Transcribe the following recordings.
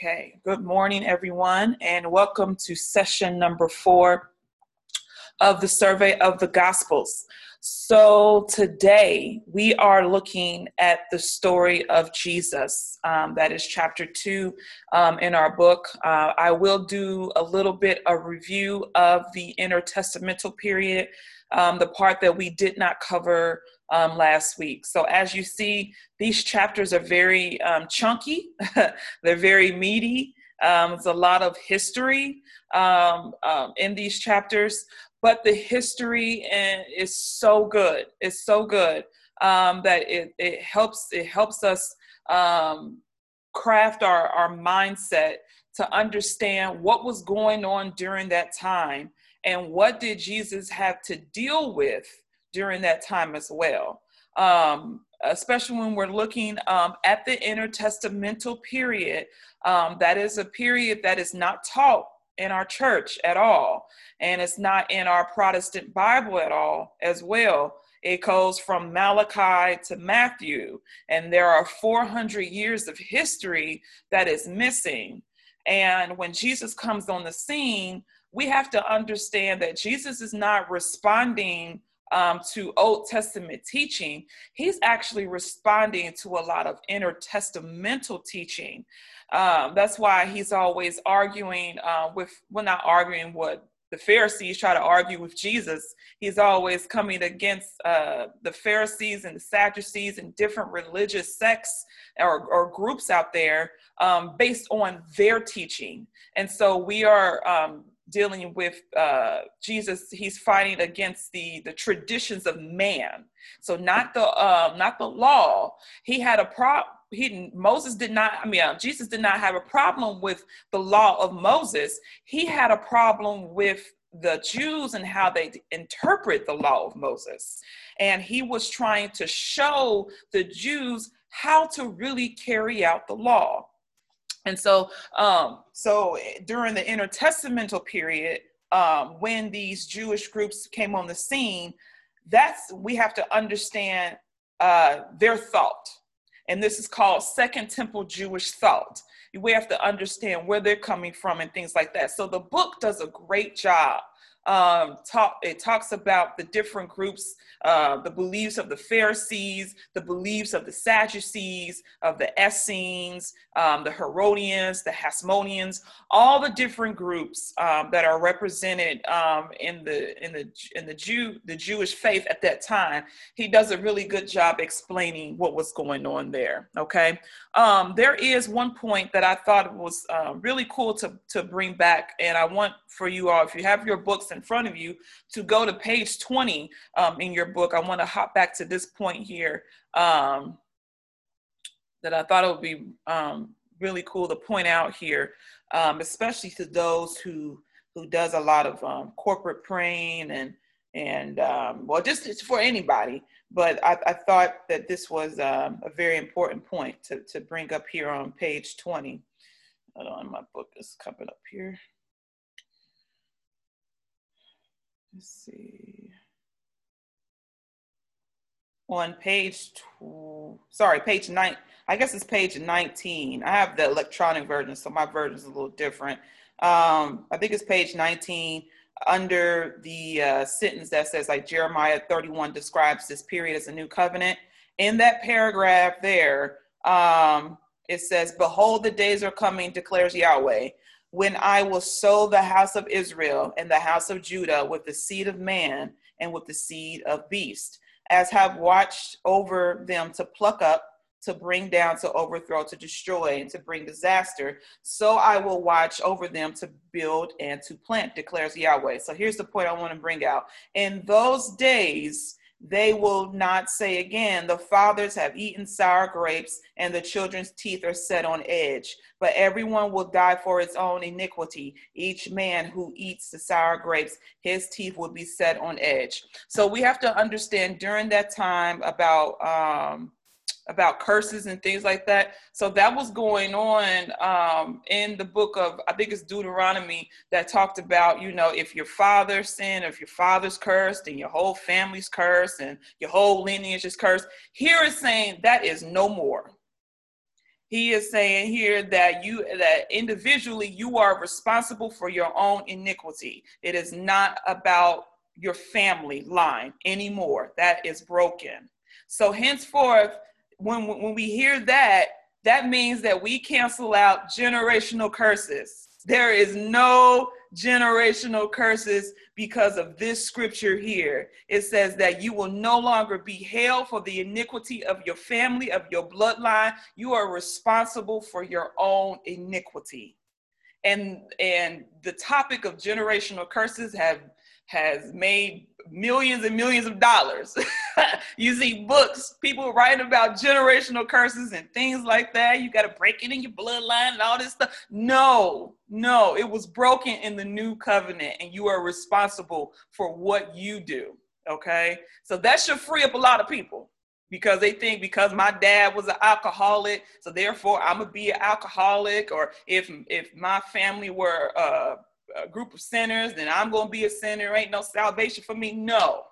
Okay, good morning, everyone, and welcome to session number four of the Survey of the Gospels. So, today we are looking at the story of Jesus. Um, that is chapter two um, in our book. Uh, I will do a little bit of review of the intertestamental period, um, the part that we did not cover um, last week. So, as you see, these chapters are very um, chunky, they're very meaty. Um, there's a lot of history um, um, in these chapters, but the history is so good. It's so good um, that it, it helps. It helps us craft our, our mindset to understand what was going on during that time and what did Jesus have to deal with during that time as well. Um, especially when we're looking um, at the intertestamental period, um, that is a period that is not taught in our church at all, and it's not in our Protestant Bible at all as well. It goes from Malachi to Matthew, and there are 400 years of history that is missing. And when Jesus comes on the scene, we have to understand that Jesus is not responding um, to Old Testament teaching, he's actually responding to a lot of intertestamental teaching. Um, that's why he's always arguing uh, with, well, not arguing what the Pharisees try to argue with Jesus. He's always coming against uh, the Pharisees and the Sadducees and different religious sects or, or groups out there um, based on their teaching. And so we are um, dealing with uh, Jesus, he's fighting against the the traditions of man. So not the uh, not the law. He had a problem. He Moses did not. I mean, uh, Jesus did not have a problem with the law of Moses. He had a problem with the Jews and how they interpret the law of Moses. And he was trying to show the Jews how to really carry out the law. And so, um, so during the intertestamental period, um, when these Jewish groups came on the scene, that's we have to understand uh, their thought, and this is called Second Temple Jewish thought. We have to understand where they're coming from and things like that. So the book does a great job um, talk, it talks about the different groups, uh, the beliefs of the Pharisees, the beliefs of the Sadducees, of the Essenes, um, the Herodians, the Hasmoneans, all the different groups um, that are represented um, in the in the in the Jew the Jewish faith at that time. He does a really good job explaining what was going on there. Okay, um, there is one point that I thought was uh, really cool to to bring back, and I want for you all, if you have your books in front of you, to go to page 20 um, in your book. I want to hop back to this point here um, that I thought it would be um, really cool to point out here, um, especially to those who who does a lot of um, corporate praying and and um, well, just for anybody. But I, I, thought that this was a very important point to, to bring up here on page 20. Hold on, my book is coming up here. Let's see. On page, two, sorry, page nine, I guess it's page 19. I have the electronic version, so my version is a little different. Um, I think it's page 19 under the uh, sentence that says like Jeremiah 31 describes this period as a new covenant. In that paragraph there, um, it says, Behold, the days are coming, declares Yahweh, when I will sow the house of Israel and the house of Judah with the seed of man and with the seed of beast, as have watched over them to pluck up, to bring down, to overthrow, to destroy, and to bring disaster. So I will watch over them to build and to plant, declares Yahweh. So here's the point I want to bring out. In those days, they will not say again, The fathers have eaten sour grapes, and the children's teeth are set on edge. But everyone will die for its own iniquity. Each man who eats the sour grapes, his teeth will be set on edge. So we have to understand during that time about um, about curses and things like that. So that was going on um, in the book of, I think it's Deuteronomy, that talked about, you know, if your father sinned, if your father's cursed, and your whole family's cursed, and your whole lineage is cursed. Here is saying that is no more. he is saying here that you that individually you are responsible for your own iniquity it is not about your family line anymore that is broken so henceforth when when we hear that that means that we cancel out generational curses there is no generational curses because of this scripture here. It says that you will no longer be held for the iniquity of your family, of your bloodline. You are responsible for your own iniquity. And and the topic of generational curses have has made millions and millions of dollars. you see books, people writing about generational curses and things like that. You got to break it in your bloodline and all this stuff. No, no, it was broken in the new covenant, and you are responsible for what you do. Okay, so that should free up a lot of people because they think because my dad was an alcoholic, so therefore I'm gonna be an alcoholic, or if if my family were uh, a group of sinners, then I'm going to be a sinner. Ain't no salvation for me. No,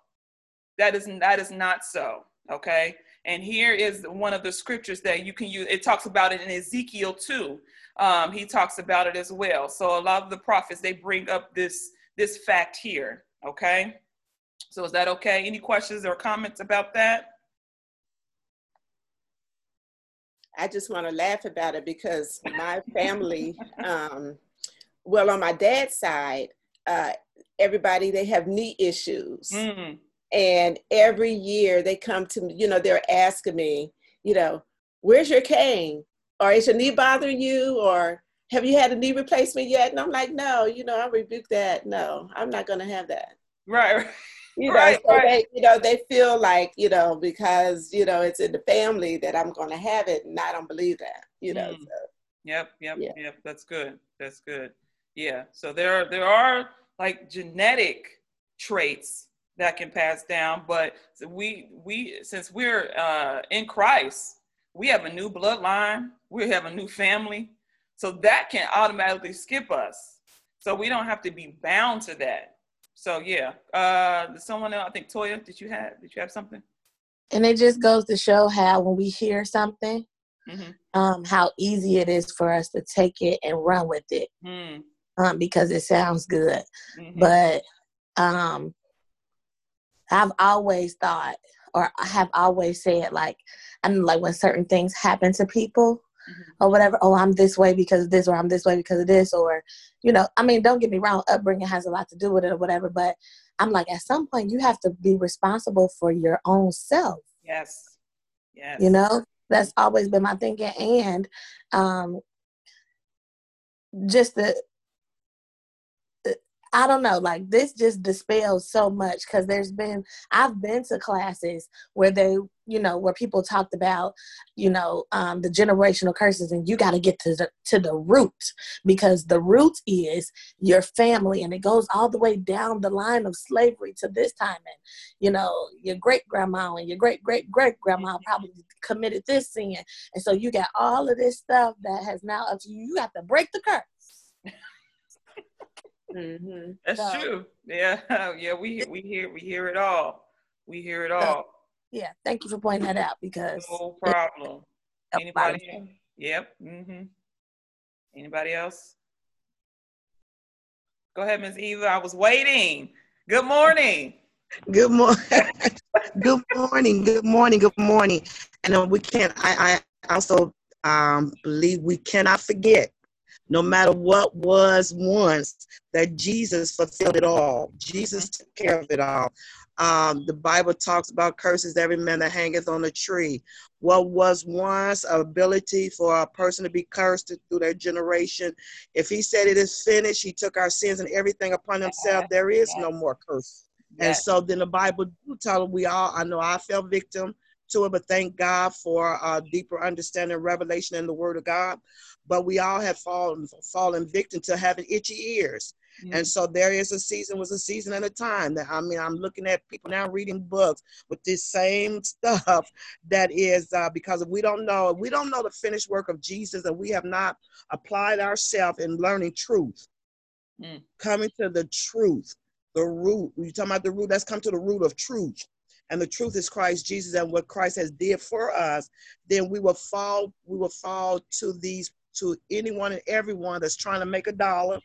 that is that is not so. Okay. And here is one of the scriptures that you can use. It talks about it in Ezekiel too. Um, he talks about it as well. So a lot of the prophets they bring up this this fact here. Okay. So is that okay? Any questions or comments about that? I just want to laugh about it because my family um, well, on my dad's side, uh, everybody they have knee issues, mm. and every year they come to me. You know, they're asking me, you know, where's your cane, or is your knee bothering you, or have you had a knee replacement yet? And I'm like, no, you know, I rebuke that. No, I'm not going to have that. Right. You know, right, so right. they, you know, they feel like, you know, because you know it's in the family that I'm going to have it, and I don't believe that. You know. Mm. So. Yep. Yep. Yeah. Yep. That's good. That's good. Yeah. So there are, there are like genetic traits that can pass down, but we we since we're uh, in Christ, we have a new bloodline, we have a new family, so that can automatically skip us. So we don't have to be bound to that. So yeah, uh, someone else, I think Toya, did you have did you have something? And it just goes to show how when we hear something, mm-hmm. um, how easy it is for us to take it and run with it. Mm um, because it sounds good. Mm-hmm. But um, I've always thought, or I have always said, like, I mean, like when certain things happen to people mm-hmm. or whatever, oh, I'm this way because of this, or I'm this way because of this, or, you know, I mean, don't get me wrong, upbringing has a lot to do with it or whatever, but I'm like, at some point, you have to be responsible for your own self. Yes. Yes. You know, that's always been my thinking. And um, just the I don't know, like this just dispels so much because there's been, I've been to classes where they, you know, where people talked about, you know, um, the generational curses and you got to get to the, to the root because the root is your family and it goes all the way down the line of slavery to this time. And, you know, your great grandma and your great great great grandma probably committed this sin. And so you got all of this stuff that has now up to you. You have to break the curse. Mm-hmm. That's so, true. Yeah, yeah. We we hear we hear it all. We hear it all. So, yeah. Thank you for pointing that out because no problem. Anybody? Else? Yep. Mm-hmm. Anybody else? Go ahead, Ms. Eva. I was waiting. Good morning. Good morning. good morning. Good morning. Good morning. And we can't. I, I also um, believe we cannot forget no matter what was once, that Jesus fulfilled it all. Jesus took care of it all. Um, the Bible talks about curses every man that hangeth on a tree. What was once ability for a person to be cursed through their generation, if he said it is finished, he took our sins and everything upon himself, there is no more curse. Yes. And so then the Bible do tell we all, I know I fell victim to it, but thank God for a deeper understanding, revelation in the Word of God. But we all have fallen fallen victim to having itchy ears. And so there is a season, was a season and a time that I mean, I'm looking at people now reading books with this same stuff that is uh, because if we don't know, we don't know the finished work of Jesus and we have not applied ourselves in learning truth, mm. coming to the truth, the root. you talking about the root, let's come to the root of truth and the truth is Christ Jesus and what Christ has did for us, then we will fall, we will fall to these to anyone and everyone that's trying to make a dollar.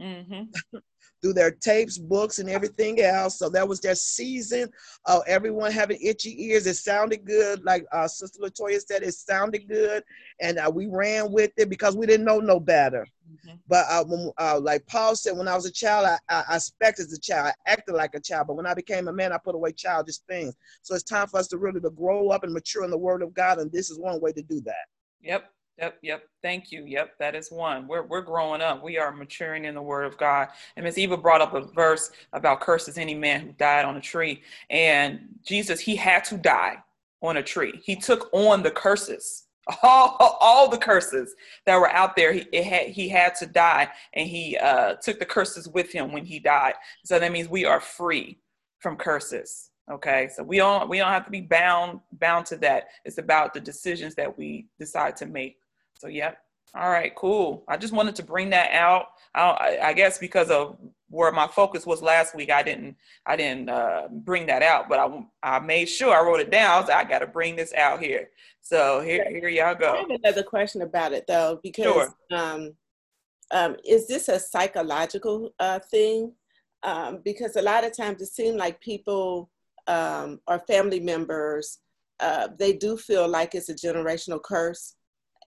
Mm-hmm. through their tapes, books, and everything else. So that was their season of everyone having itchy ears. It sounded good, like uh, Sister Latoya said, it sounded good, and uh, we ran with it because we didn't know no better. Mm-hmm. But uh, when, uh, like Paul said, when I was a child, I, I, I expected as a child, I acted like a child. But when I became a man, I put away childish things. So it's time for us to really to grow up and mature in the Word of God, and this is one way to do that. Yep. Yep, yep. Thank you. Yep, that is one. We're we're growing up. We are maturing in the Word of God. And Miss Eva brought up a verse about curses any man who died on a tree. And Jesus, he had to die on a tree. He took on the curses, all, all the curses that were out there. He had he had to die, and he uh, took the curses with him when he died. So that means we are free from curses. Okay, so we don't we don't have to be bound bound to that. It's about the decisions that we decide to make so, yep. All right, cool. I just wanted to bring that out. I, I guess because of where my focus was last week, I didn't I didn't uh, bring that out, but I, I made sure I wrote it down. I, I got to bring this out here. So here here y'all go. I have another question about it though, because sure. um, um, is this a psychological uh, thing? Um, because a lot of times it seems like people um, or family members uh, they do feel like it's a generational curse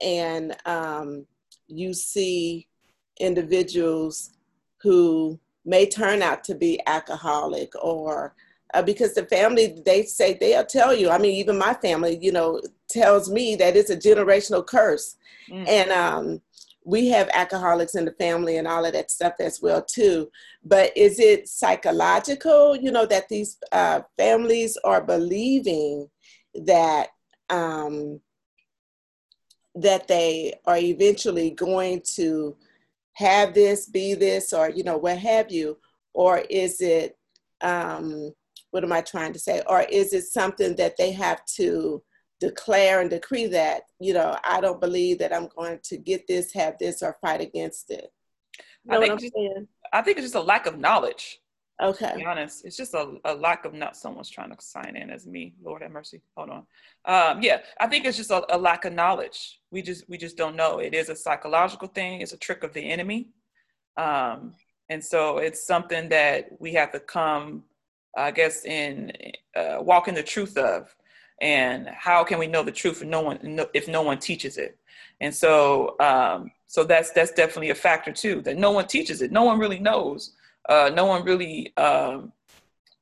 and um, you see individuals who may turn out to be alcoholic or uh, because the family they say they'll tell you i mean even my family you know tells me that it's a generational curse mm. and um, we have alcoholics in the family and all of that stuff as well too but is it psychological you know that these uh, families are believing that um, that they are eventually going to have this, be this, or you know, what have you, or is it um, what am I trying to say? Or is it something that they have to declare and decree that, you know, I don't believe that I'm going to get this, have this, or fight against it? You know I, think just, I think it's just a lack of knowledge. Okay. To be honest, it's just a, a lack of not someone's trying to sign in as me. Lord have mercy. Hold on. Um, yeah, I think it's just a, a, lack of knowledge. We just we just don't know. It is a psychological thing. It's a trick of the enemy, um, and so it's something that we have to come, I guess, in uh, walk in the truth of. And how can we know the truth if no one if no one teaches it? And so um, so that's that's definitely a factor too. That no one teaches it. No one really knows uh, no one really um,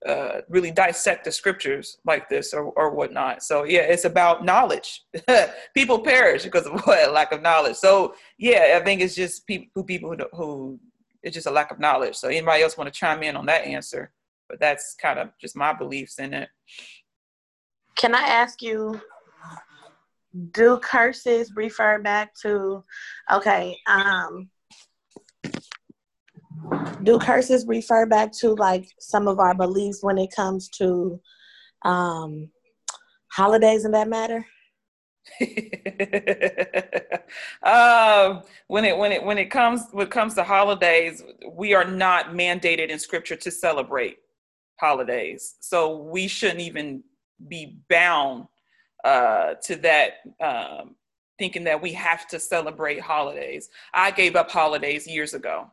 uh, really dissect the scriptures like this or, or whatnot. So yeah, it's about knowledge. people perish because of what lack of knowledge. So yeah, I think it's just people who people who, who it's just a lack of knowledge. So anybody else want to chime in on that answer? But that's kind of just my beliefs in it. Can I ask you? Do curses refer back to? Okay, um, do curses refer back to like some of our beliefs when it comes to um, holidays and that matter? um, when it when it when it comes when it comes to holidays, we are not mandated in scripture to celebrate holidays, so we shouldn't even be bound uh, to that. Um, thinking that we have to celebrate holidays. I gave up holidays years ago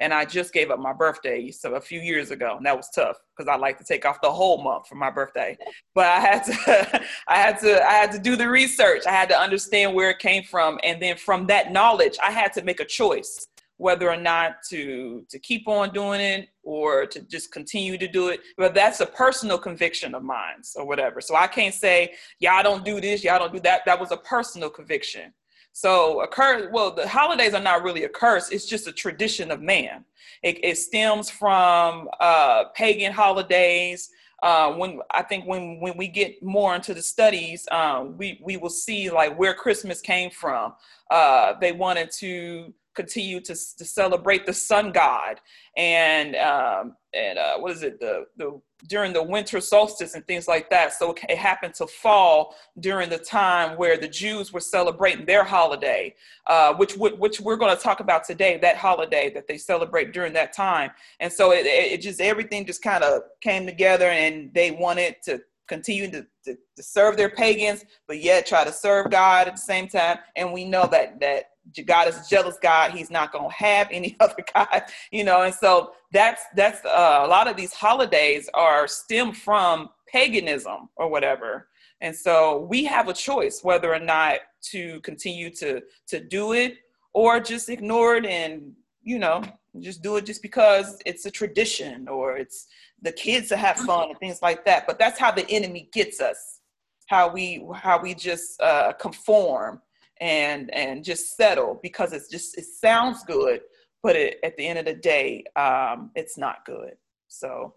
and I just gave up my birthday so a few years ago, and that was tough because I like to take off the whole month for my birthday. But I had to, I had to, I had to do the research. I had to understand where it came from, and then from that knowledge, I had to make a choice whether or not to to keep on doing it or to just continue to do it. But that's a personal conviction of mine, or whatever. So I can't say y'all don't do this, y'all don't do that. That was a personal conviction. So a curse, well, the holidays are not really a curse. It's just a tradition of man. It, it stems from uh, pagan holidays. Uh, when I think when when we get more into the studies, um, we we will see like where Christmas came from. Uh, they wanted to continue to, to celebrate the sun god and um, and uh, what is it the the during the winter solstice and things like that. So it happened to fall during the time where the Jews were celebrating their holiday, uh, which which we're going to talk about today. That holiday that they celebrate during that time, and so it, it just everything just kind of came together, and they wanted to continue to, to, to, serve their pagans, but yet try to serve God at the same time. And we know that that God is jealous God. He's not going to have any other God, you know. And so that's that's uh, a lot of these holidays are stem from paganism or whatever. And so we have a choice whether or not to continue to to do it or just ignore it and you know just do it just because it's a tradition or it's the kids to have fun and things like that. But that's how the enemy gets us. How we how we just uh, conform and and just settle because it's just it sounds good, but it, at the end of the day, um, it's not good. So,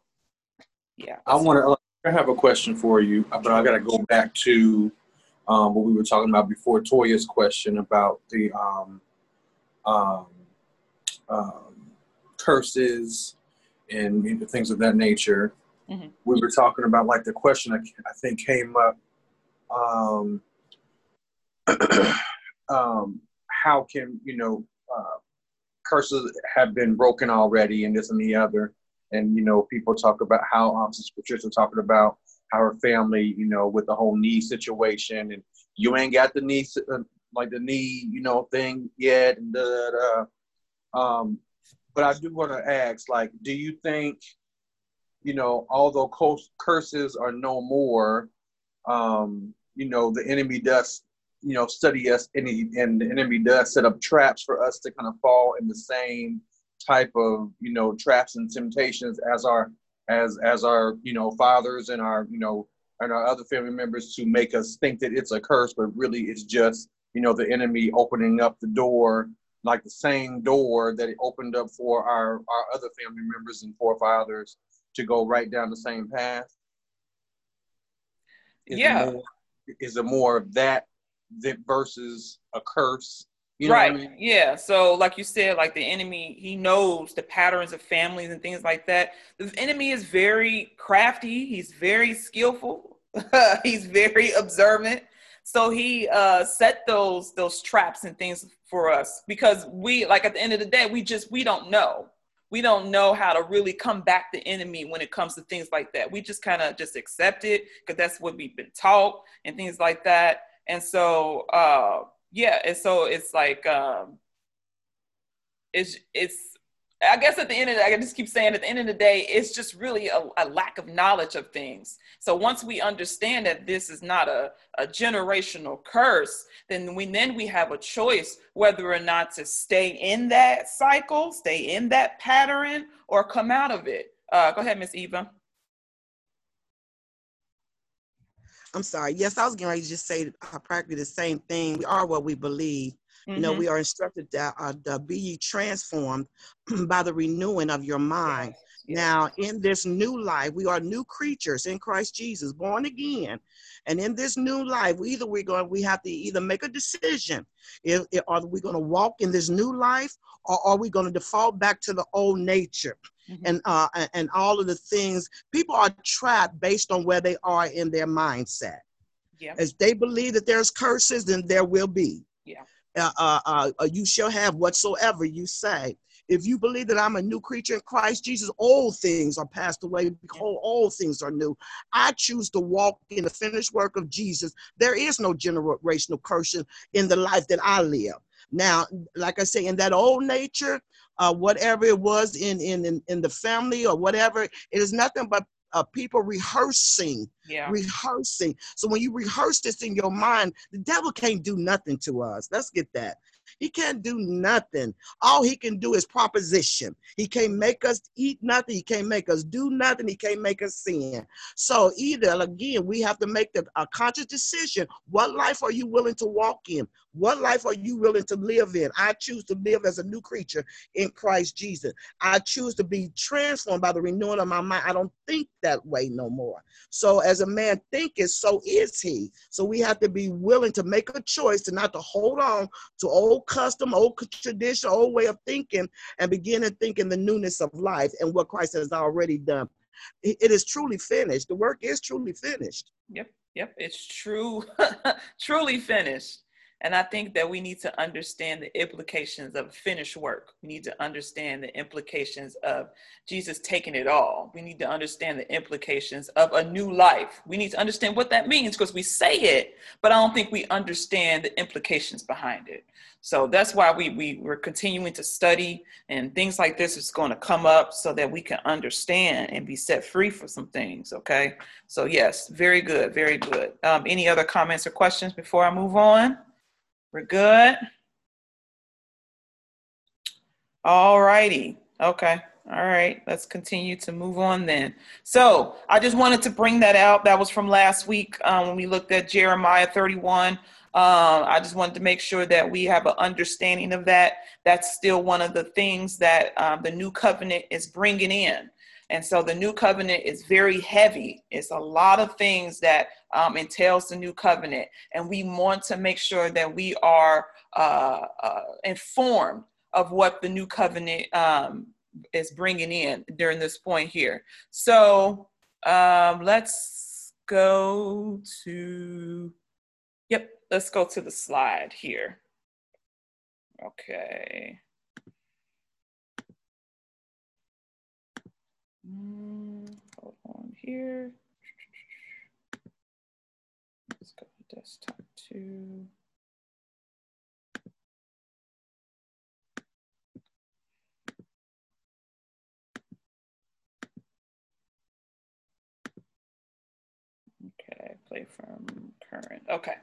yeah. I want to. I have a question for you, but I got to go back to um, what we were talking about before. Toya's question about the um, um, um, curses and things of that nature. Mm-hmm. We were talking about like the question I, I think came up. Um, how can you know uh, curses have been broken already, and this and the other, and you know people talk about how um, Patricia talking about how her family, you know, with the whole knee situation, and you ain't got the knee uh, like the knee, you know, thing yet, and da da. da. Um, but I do want to ask, like, do you think, you know, although curses are no more, um, you know, the enemy does, you know, study us, and, he, and the enemy does set up traps for us to kind of fall in the same type of, you know, traps and temptations as our, as as our, you know, fathers and our, you know, and our other family members to make us think that it's a curse, but really it's just, you know, the enemy opening up the door like the same door that it opened up for our, our other family members and forefathers to go right down the same path? Is yeah. More, is it more of that versus a curse? You know right. I mean? Yeah. So, like you said, like the enemy, he knows the patterns of families and things like that. The enemy is very crafty. He's very skillful. he's very observant. So he uh, set those those traps and things for us because we like at the end of the day we just we don't know we don't know how to really come back the enemy when it comes to things like that we just kind of just accept it because that's what we've been taught and things like that and so uh yeah and so it's like um it's it's I guess at the end of the, I just keep saying at the end of the day, it's just really a, a, lack of knowledge of things. So once we understand that this is not a, a generational curse, then we then we have a choice whether or not to stay in that cycle, stay in that pattern, or come out of it. Uh, go ahead, Miss Eva. I'm sorry. Yes, I was getting ready to just say uh, practically the same thing. We are what we believe. Mm-hmm. You know, we mm-hmm. are instructed that uh, to be transformed by the renewing of your mind. Yes. Now, in this new life, we are new creatures in Christ Jesus, born again. And in this new life, we either we're going, we have to either make a decision: if, if are we going to walk in this new life, or are we going to default back to the old nature? Mm-hmm. And uh, and all of the things people are trapped based on where they are in their mindset. Yeah. As they believe that there's curses, then there will be. Yeah uh, uh, uh, you shall have whatsoever you say. If you believe that I'm a new creature in Christ Jesus, all things are passed away. Behold, all things are new. I choose to walk in the finished work of Jesus. There is no generational curse in the life that I live. Now, like I say, in that old nature, uh, whatever it was in, in in in the family or whatever, it is nothing but uh, people rehearsing, yeah. rehearsing. So when you rehearse this in your mind, the devil can't do nothing to us. Let's get that. He can't do nothing. All he can do is proposition. He can't make us eat nothing. He can't make us do nothing. He can't make us sin. So either again, we have to make the, a conscious decision. What life are you willing to walk in? What life are you willing to live in? I choose to live as a new creature in Christ Jesus. I choose to be transformed by the renewing of my mind. I don't think that way no more. So as a man thinketh, so is he. So we have to be willing to make a choice to not to hold on to old custom, old tradition, old way of thinking, and begin to think in the newness of life and what Christ has already done. It is truly finished. The work is truly finished. Yep, yep, it's true, truly finished. And I think that we need to understand the implications of finished work. We need to understand the implications of Jesus taking it all. We need to understand the implications of a new life. We need to understand what that means because we say it, but I don't think we understand the implications behind it. So that's why we, we we're continuing to study and things like this is going to come up so that we can understand and be set free for some things. Okay. So yes, very good. Very good. Um, any other comments or questions before I move on? We're good. All righty. Okay. All right. Let's continue to move on then. So I just wanted to bring that out. That was from last week um, when we looked at Jeremiah 31. Uh, I just wanted to make sure that we have an understanding of that. That's still one of the things that um, the new covenant is bringing in. And so the new covenant is very heavy. It's a lot of things that um, entails the new covenant. And we want to make sure that we are uh, uh, informed of what the new covenant um, is bringing in during this point here. So um, let's go to, yep, let's go to the slide here. Okay. Mm, hold on here. Let's go to desktop two. Okay, play from current. Okay.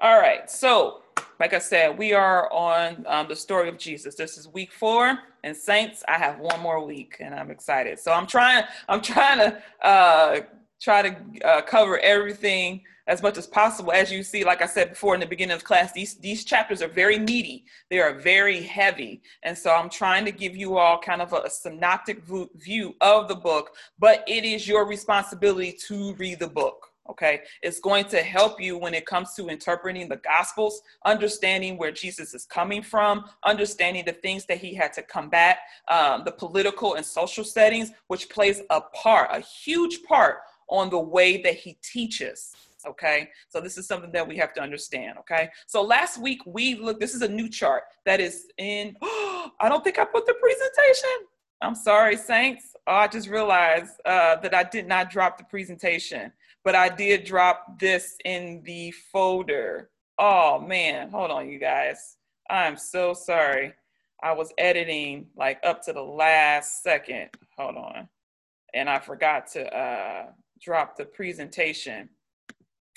All right. So like I said, we are on um, the story of Jesus. This is week four, and Saints, I have one more week, and I'm excited. So I'm trying, I'm trying to uh, try to uh, cover everything as much as possible. As you see, like I said before in the beginning of class, these these chapters are very meaty. They are very heavy, and so I'm trying to give you all kind of a, a synoptic view of the book. But it is your responsibility to read the book okay? It's going to help you when it comes to interpreting the gospels understanding where jesus is coming from understanding the things that he had to combat um, the political and social settings which plays a part a huge part on the way that he teaches okay? So this is something that we have to understand okay? So last week we looked this is a new chart that is in oh, i don't think i put the presentation. I'm sorry saints. Oh, i just realized uh, that i did not drop the presentation but I did drop this in the folder. Oh man, hold on, you guys. I'm so sorry. I was editing like up to the last second. Hold on. And I forgot to uh, drop the presentation.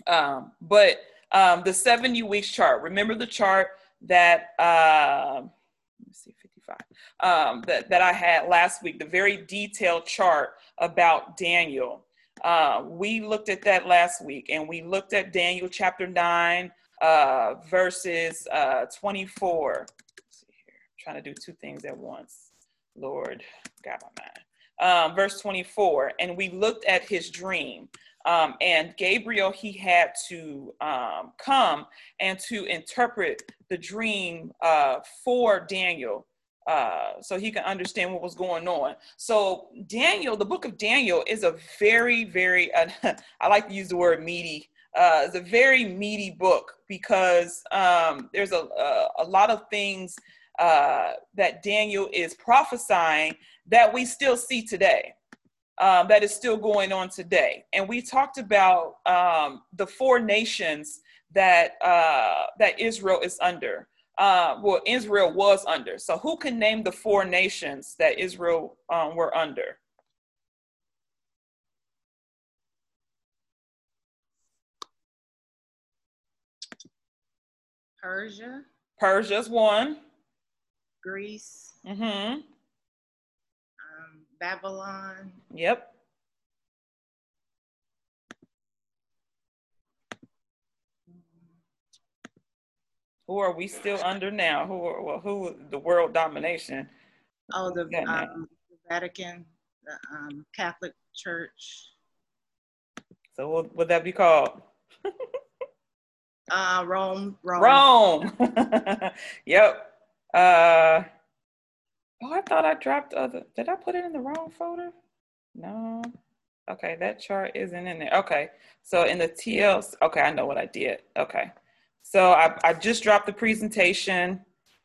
Um, but um, the 70 weeks chart, remember the chart that, uh, let me see, 55, um, that, that I had last week, the very detailed chart about Daniel. Uh, we looked at that last week and we looked at Daniel chapter 9, uh, verses uh, 24. see here. I'm trying to do two things at once. Lord, got my mind. Um, verse 24. And we looked at his dream. Um, and Gabriel, he had to um, come and to interpret the dream uh, for Daniel uh, so he can understand what was going on. So Daniel, the book of Daniel is a very, very, uh, I like to use the word meaty. Uh, it's a very meaty book because um, there's a, a, a, lot of things uh, that Daniel is prophesying that we still see today. Um, that is still going on today, and we talked about um, the four nations that uh, that Israel is under uh, well, Israel was under. So, who can name the four nations that Israel um, were under? Persia. Persia's one. Greece. Mm-hmm. Um, Babylon. Yep. Who are we still under now? Who are well, who the world domination? Oh, the, um, the Vatican, the um, Catholic Church. So what would that be called? uh, Rome. Rome. Rome. yep. Uh, oh, I thought I dropped other. Did I put it in the wrong folder? No. Okay, that chart isn't in there. Okay, so in the TLs, okay, I know what I did. Okay, So I, I just dropped the presentation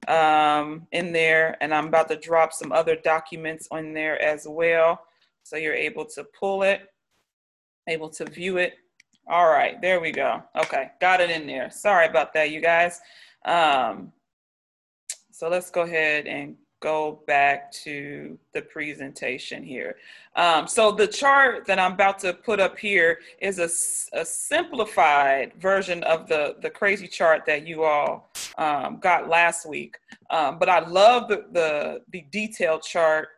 um, in there, and I'm about to drop some other documents on there as well. So you're able to pull it, able to view it. All right, there we go. Okay, got it in there. Sorry about that, you guys. Um, so let's go ahead and go back to the presentation here. Um, so the chart that I'm about to put up here is a, a simplified version of the, the crazy chart that you all um, got last week. Um, but I love the, the, the detailed chart.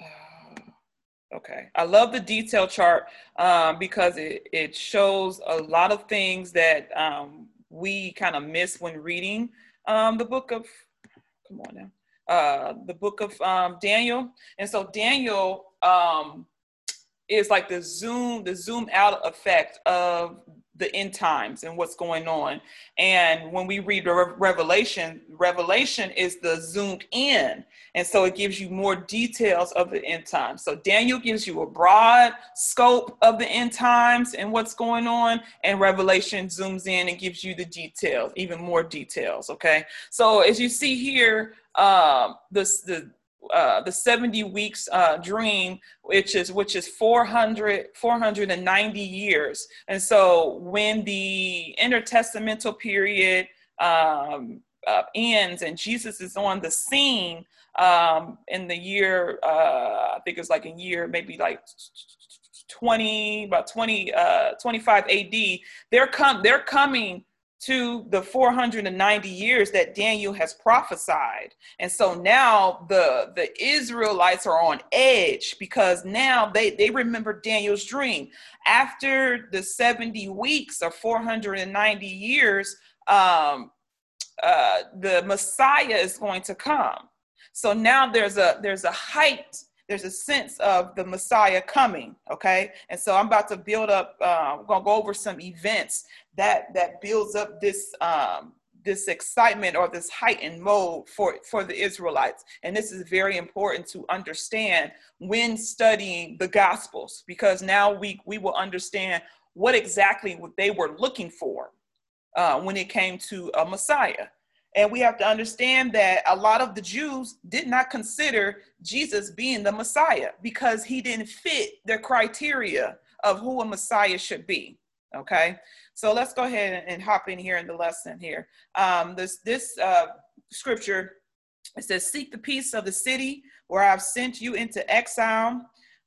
okay, I love the detail chart um, because it, it shows a lot of things that um, we kind of miss when reading um, the book of come on now, uh, the book of um, Daniel. And so Daniel um, is like the zoom, the zoom out effect of the end times and what's going on. And when we read Re- Revelation, Revelation is the zoomed in. And so it gives you more details of the end times. So Daniel gives you a broad scope of the end times and what's going on. And Revelation zooms in and gives you the details, even more details. Okay. So as you see here, um, this, the uh, the 70 weeks uh, dream, which is which is 400 490 years. And so when the intertestamental period um, uh, ends and Jesus is on the scene um, in the year, uh, I think it's like a year, maybe like 20, about 20, uh, 25 AD, they're come, they're coming to the 490 years that Daniel has prophesied. And so now the the Israelites are on edge because now they they remember Daniel's dream. After the 70 weeks or 490 years um uh the Messiah is going to come. So now there's a there's a height there's a sense of the Messiah coming, okay? And so I'm about to build up, uh, we're gonna go over some events that that builds up this um, this excitement or this heightened mode for for the Israelites. And this is very important to understand when studying the Gospels, because now we we will understand what exactly what they were looking for uh, when it came to a Messiah. And we have to understand that a lot of the Jews did not consider Jesus being the Messiah because he didn't fit their criteria of who a Messiah should be. Okay, so let's go ahead and hop in here in the lesson here. Um, this this uh, scripture it says, "Seek the peace of the city where I've sent you into exile."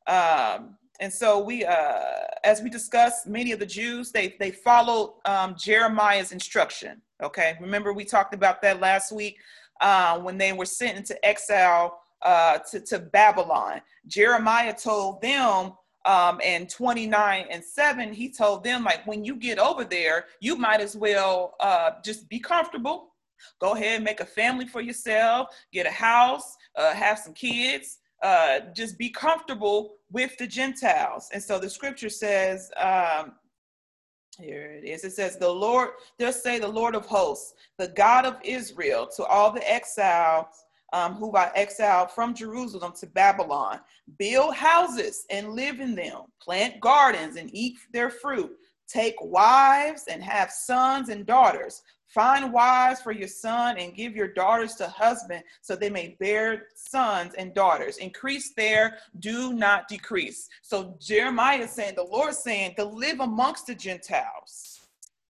Um, and so we, uh, as we discussed, many of the Jews they they followed um, Jeremiah's instruction. Okay, remember we talked about that last week uh, when they were sent into exile uh, to, to Babylon. Jeremiah told them um, and 29 and 7, he told them, like, when you get over there, you might as well uh, just be comfortable. Go ahead and make a family for yourself, get a house, uh, have some kids, uh, just be comfortable with the Gentiles. And so the scripture says, um, here it is. It says, The Lord, they'll say, the Lord of hosts, the God of Israel, to all the exiles um, who I exiled from Jerusalem to Babylon. Build houses and live in them, plant gardens and eat their fruit. Take wives and have sons and daughters. Find wives for your son and give your daughters to husband so they may bear sons and daughters. Increase there, do not decrease. So Jeremiah is saying, the Lord saying to live amongst the Gentiles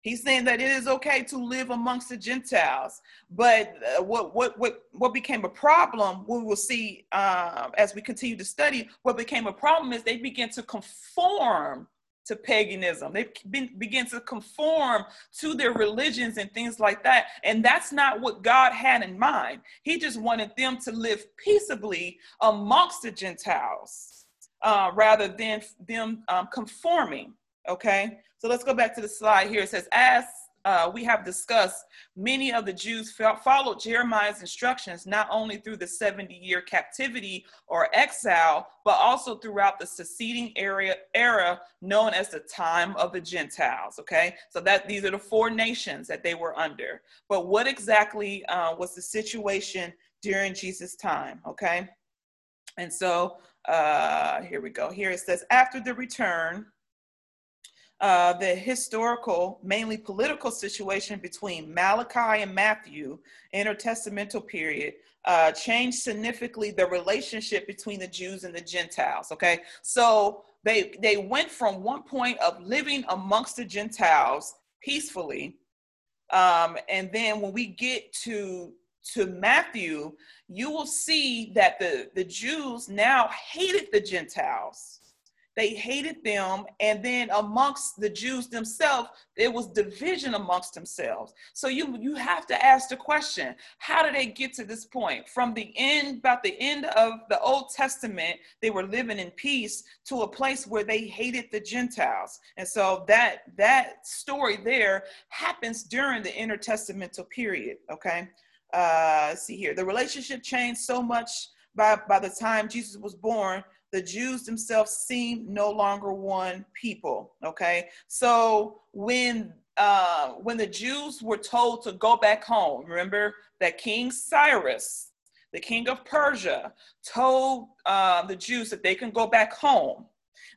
He's saying that it is okay to live amongst the Gentiles, but uh, what what what what became a problem? We will see uh, as we continue to study. What became a problem is they began to conform to paganism. They be, begin to conform to their religions and things like that, and that's not what God had in mind. He just wanted them to live peaceably amongst the Gentiles, uh, rather than them um, conforming. Okay, so let's go back to the slide here. It says, as uh, we have discussed, many of the Jews followed Jeremiah's instructions not only through the 70 year captivity or exile, but also throughout the succeeding area, era known as the time of the Gentiles. Okay, so that these are the four nations that they were under. But what exactly uh, was the situation during Jesus' time? Okay, and so uh, here we go. Here it says, after the return uh, the historical, mainly political situation between Malachi and Matthew, intertestamental period, uh, changed significantly the relationship between the Jews and the Gentiles. Okay, so they they went from one point of living amongst the Gentiles peacefully, um, and then when we get to to Matthew, you will see that the the Jews now hated the Gentiles they hated them. And then amongst the Jews themselves, there was division amongst themselves. So you, you have to ask the question how did they get to this point? From the end, about the end of the Old Testament, they were living in peace to a place where they hated the Gentiles. And so that, that story there happens during the intertestamental period. Okay. Uh, see here, the relationship changed so much by, by the time Jesus was born the Jews themselves seem no longer one people. Okay, so when uh, when the Jews were told to go back home, remember that King Cyrus, the king of Persia, told uh, the Jews that they can go back home.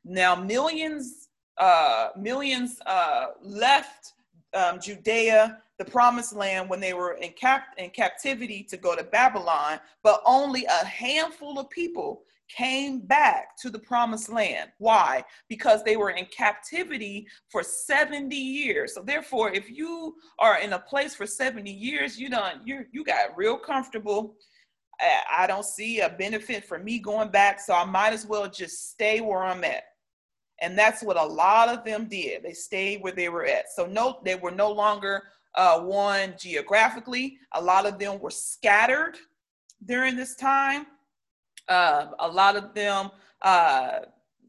Now millions uh, millions uh, left um, Judea, the promised land, when they were in, cap- in captivity to go to Babylon, but only a handful of people came back to the promised land. Why? Because they were in captivity for 70 years. So therefore, if you are in a place for 70 years, you done you you got real comfortable. I don't see a benefit for me going back, so I might as well just stay where I'm at. And that's what a lot of them did. They stayed where they were at. So no, they were no longer uh, one geographically. A lot of them were scattered during this time uh, a lot of them, uh,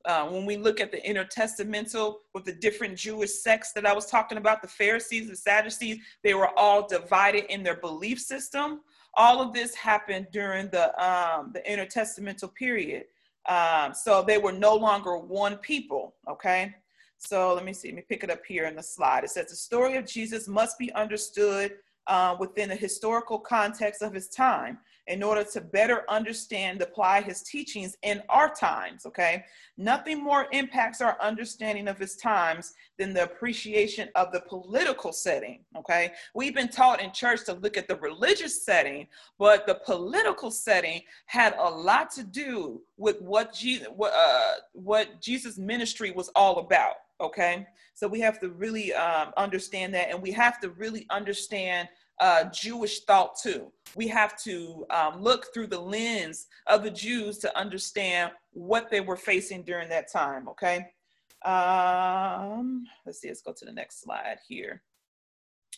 uh, when we look at the intertestamental with the different Jewish sects that I was talking about, the Pharisees, the Sadducees, they were all divided in their belief system. All of this happened during the um, the intertestamental period. Um, so they were no longer one people. Okay. So let me see. Let me pick it up here in the slide. It says the story of Jesus must be understood uh, within the historical context of his time in order to better understand, apply his teachings in our times, okay? Nothing more impacts our understanding of his times than the appreciation of the political setting, okay? We've been taught in church to look at the religious setting, but the political setting had a lot to do with what Jesus, what, uh, what Jesus' ministry was all about, okay? So we have to really um, understand that, and we have to really understand uh, Jewish thought too. We have to um, look through the lens of the Jews to understand what they were facing during that time. Okay. Um, let's see. Let's go to the next slide here.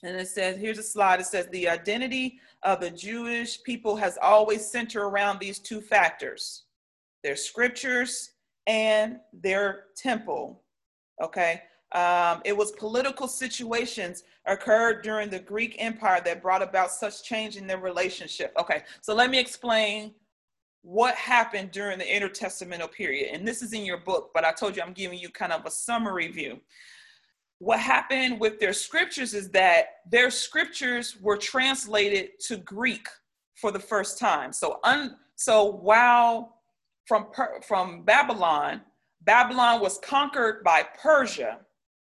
And it says, here's a slide. It says the identity of the Jewish people has always centered around these two factors: their scriptures and their temple. Okay. Um, it was political situations occurred during the Greek Empire that brought about such change in their relationship. Okay, so let me explain what happened during the intertestamental period. And this is in your book, but I told you I'm giving you kind of a summary view. What happened with their scriptures is that their scriptures were translated to Greek for the first time. So, un, so while from from Babylon, Babylon was conquered by Persia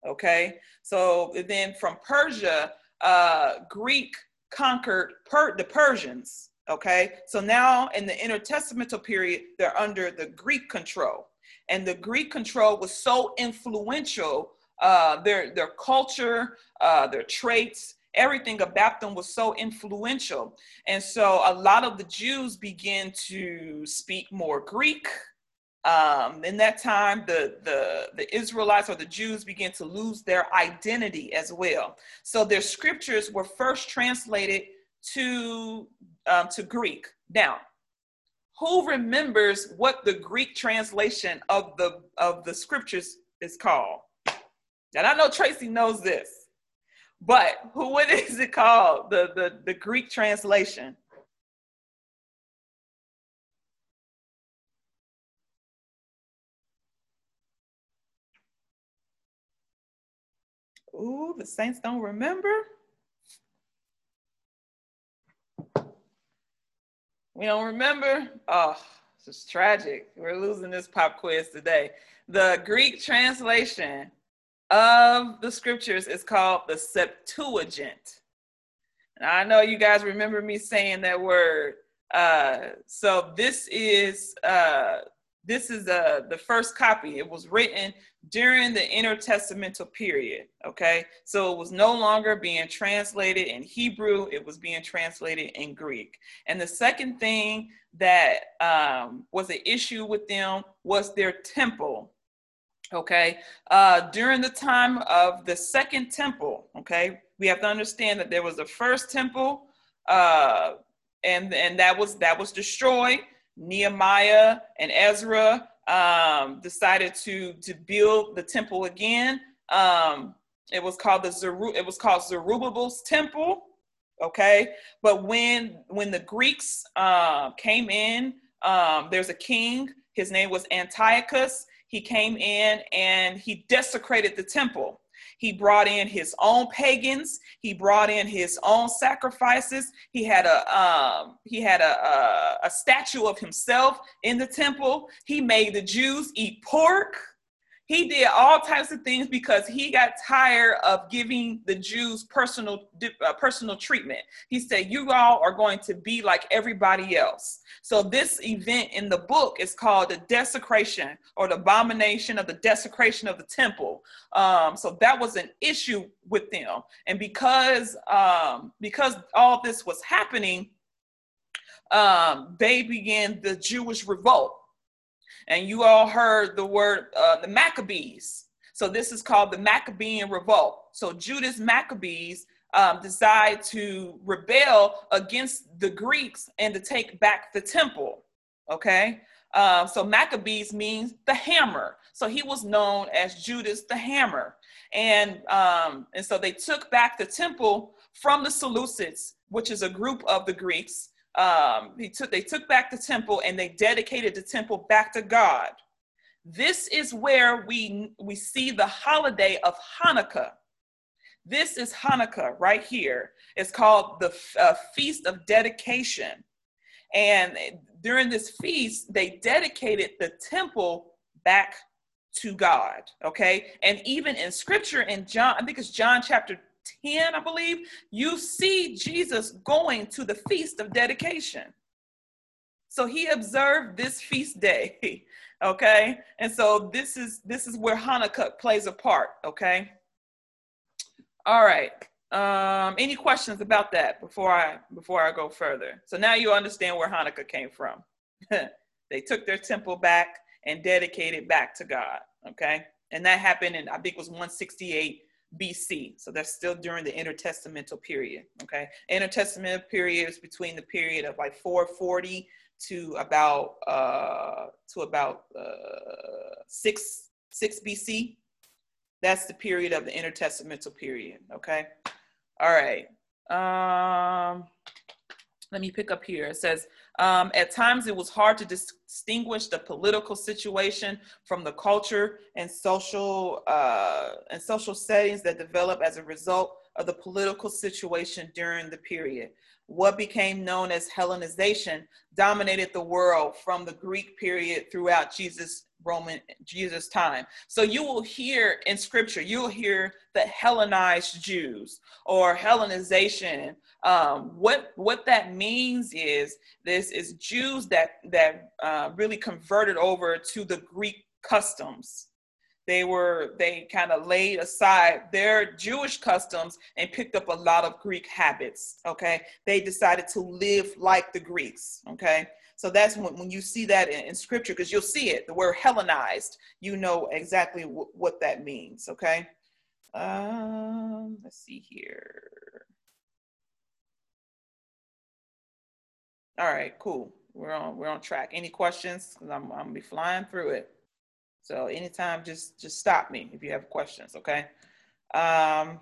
Okay, so then from Persia, uh, Greek conquered per- the Persians. Okay, so now in the intertestamental period, they're under the Greek control, and the Greek control was so influential. Uh, their their culture, uh, their traits, everything about them was so influential, and so a lot of the Jews began to speak more Greek um, in that time, the, the, the Israelites or the Jews began to lose their identity as well. So their scriptures were first translated to, um, to Greek. Now, who remembers what the Greek translation of the, of the scriptures is called? And I know Tracy knows this, but who, what is it called? The, the, the Greek translation? Ooh, the Saints don't remember. We don't remember. Oh, this is tragic. We're losing this pop quiz today. The Greek translation of the scriptures is called the Septuagint. And I know you guys remember me saying that word. Uh, so this is uh, this is uh, the first copy. It was written during the intertestamental period. Okay, so it was no longer being translated in Hebrew; it was being translated in Greek. And the second thing that um, was an issue with them was their temple. Okay, uh, during the time of the second temple. Okay, we have to understand that there was a first temple, uh, and and that was that was destroyed. Nehemiah and Ezra um, decided to to build the temple again. Um, it was called the Zeru- it was called Zerubbabel's temple. Okay, but when when the Greeks uh, came in, um, there's a king. His name was Antiochus. He came in and he desecrated the temple. He brought in his own pagans. He brought in his own sacrifices. He had a um, he had a, a, a statue of himself in the temple. He made the Jews eat pork. He did all types of things because he got tired of giving the Jews personal uh, personal treatment. He said, "You all are going to be like everybody else." So this event in the book is called the desecration or the abomination of the desecration of the temple. Um, so that was an issue with them, and because um, because all this was happening, um, they began the Jewish revolt and you all heard the word uh, the Maccabees. So this is called the Maccabean Revolt. So Judas Maccabees um, decide to rebel against the Greeks and to take back the temple. Okay, uh, so Maccabees means the hammer. So he was known as Judas the Hammer, and um, and so they took back the temple from the Seleucids, which is a group of the Greeks, um, he took, they took back the temple and they dedicated the temple back to God. This is where we, we see the holiday of Hanukkah. This is Hanukkah right here. It's called the uh, Feast of Dedication. And during this feast, they dedicated the temple back to God. Okay. And even in scripture in John, I think it's John chapter 10, I believe, you see Jesus going to the feast of dedication. So he observed this feast day, okay? And so this is this is where Hanukkah plays a part, okay? All right. Um, any questions about that before I before I go further? So now you understand where Hanukkah came from. they took their temple back and dedicated back to God, okay? And that happened in I think it was 168 BC. So that's still during the intertestamental period. Okay. Intertestamental period is between the period of like 440 to about uh to about uh six six BC. That's the period of the intertestamental period. Okay. All right. Um let me pick up here. It says, um, at times it was hard to distinguish the political situation from the culture and social uh, and social settings that develop as a result of the political situation during the period. What became known as Hellenization dominated the world from the Greek period throughout Jesus Roman Jesus time. So you will hear in scripture, you'll hear the Hellenized Jews or Hellenization. Um, what what that means is this is Jews that that uh, really converted over to the Greek customs. They were they kind of laid aside their Jewish customs and picked up a lot of Greek habits. Okay, they decided to live like the Greeks. Okay, so that's when, when you see that in, in scripture, because you'll see it, the word Hellenized, you know exactly w- what that means, okay? Um, let's see here. All right, cool. We're on we're on track. Any questions? Because I'm I'm gonna be flying through it. So anytime, just just stop me if you have questions. Okay. Um,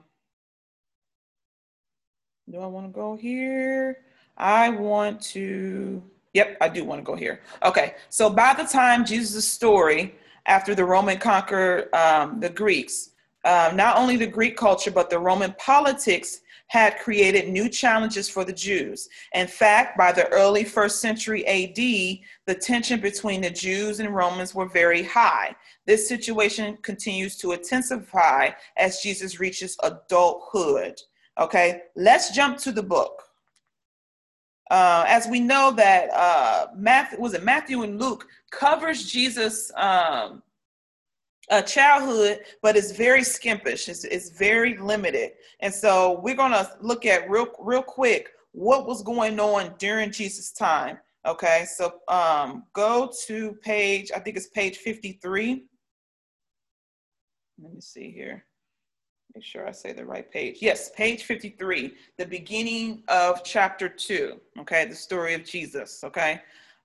do I want to go here? I want to. Yep, I do want to go here. Okay, so by the time Jesus' story, after the Roman conquered um, the Greeks, uh, not only the Greek culture, but the Roman politics had created new challenges for the Jews. In fact, by the early first century AD, the tension between the Jews and Romans were very high. This situation continues to intensify as Jesus reaches adulthood. Okay, let's jump to the book. Uh, as we know that uh, Matthew was it Matthew and Luke covers Jesus' um, uh, childhood, but it's very skimpish. It's, it's very limited, and so we're gonna look at real real quick what was going on during Jesus' time. Okay, so um, go to page I think it's page fifty three. Let me see here. Make sure I say the right page. Yes, page 53, the beginning of chapter 2. Okay, the story of Jesus. Okay.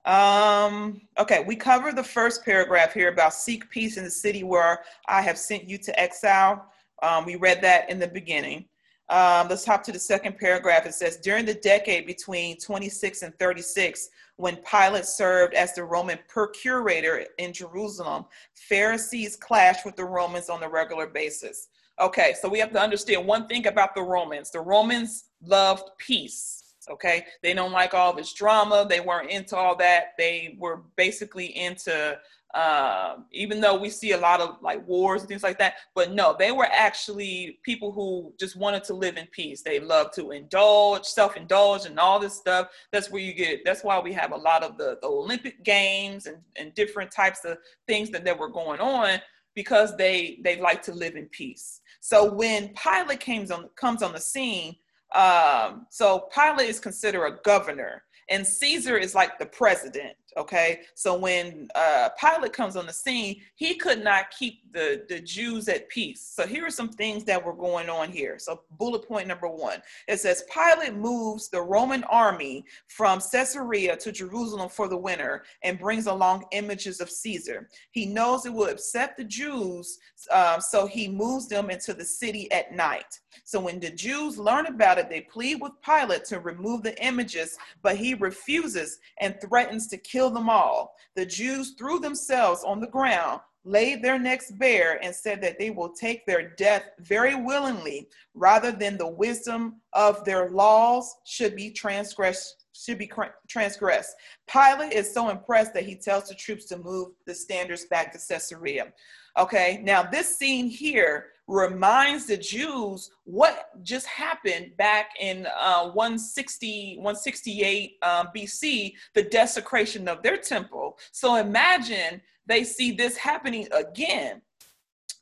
Um, okay, we cover the first paragraph here about seek peace in the city where I have sent you to exile. Um, we read that in the beginning. Um, let's hop to the second paragraph. It says, During the decade between 26 and 36, when Pilate served as the Roman procurator in Jerusalem, Pharisees clashed with the Romans on a regular basis. Okay, so we have to understand one thing about the Romans the Romans loved peace. Okay, they don't like all this drama, they weren't into all that. They were basically into um, even though we see a lot of like wars and things like that. But no, they were actually people who just wanted to live in peace. They love to indulge, self-indulge, and all this stuff. That's where you get. That's why we have a lot of the, the Olympic games and, and different types of things that, that were going on because they they like to live in peace. So when Pilate comes on comes on the scene, um, so Pilate is considered a governor and Caesar is like the president. Okay, so when uh, Pilate comes on the scene, he could not keep the the Jews at peace. So here are some things that were going on here. So bullet point number one, it says Pilate moves the Roman army from Caesarea to Jerusalem for the winter and brings along images of Caesar. He knows it will upset the Jews, uh, so he moves them into the city at night. So when the Jews learn about it, they plead with Pilate to remove the images, but he refuses and threatens to kill them all. The Jews threw themselves on the ground, laid their necks bare, and said that they will take their death very willingly, rather than the wisdom of their laws should be transgressed should be transgressed. Pilate is so impressed that he tells the troops to move the standards back to Caesarea. Okay, now this scene here reminds the Jews what just happened back in uh, 160, 168 um, BC, the desecration of their temple. So imagine they see this happening again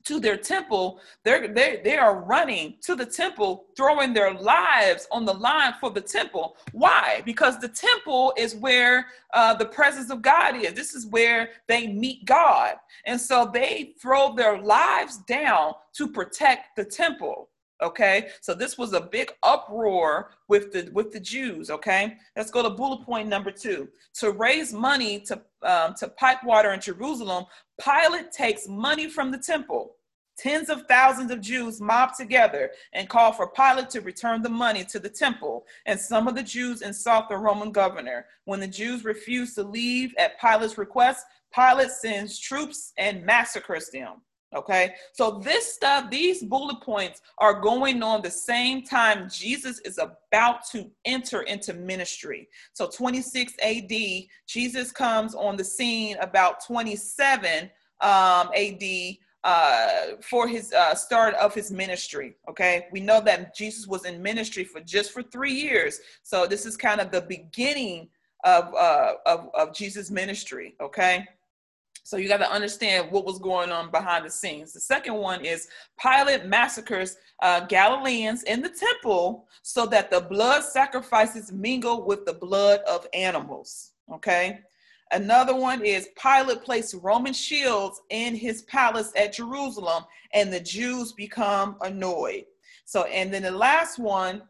to their temple, they're, they they are running to the temple, throwing their lives on the line for the temple. Why? Because the temple is where uh, the presence of God is. This is where they meet God. And so they throw their lives down to protect the temple okay so this was a big uproar with the with the jews okay let's go to bullet point number two to raise money to um, to pipe water in jerusalem pilate takes money from the temple Tens of thousands of Jews mob together and call for Pilate to return the money to the temple. And some of the Jews insult the Roman governor. When the Jews refuse to leave at Pilate's request, Pilate sends troops and massacres them. Okay, so this stuff, these bullet points are going on the same time Jesus is about to enter into ministry. So 26 AD, Jesus comes on the scene about 27 um, AD uh, for his uh, start of his ministry. Okay, we know that Jesus was in ministry for just for three years, so this is kind of the beginning of uh, of, of Jesus' ministry. Okay. So you got to understand what was going on behind the scenes. The second one is Pilate massacres uh, Galileans in the temple so that the blood sacrifices mingle with the blood of animals. Okay. Another one is Pilate placed Roman shields in his palace at Jerusalem, and the Jews become annoyed. So, and then the last one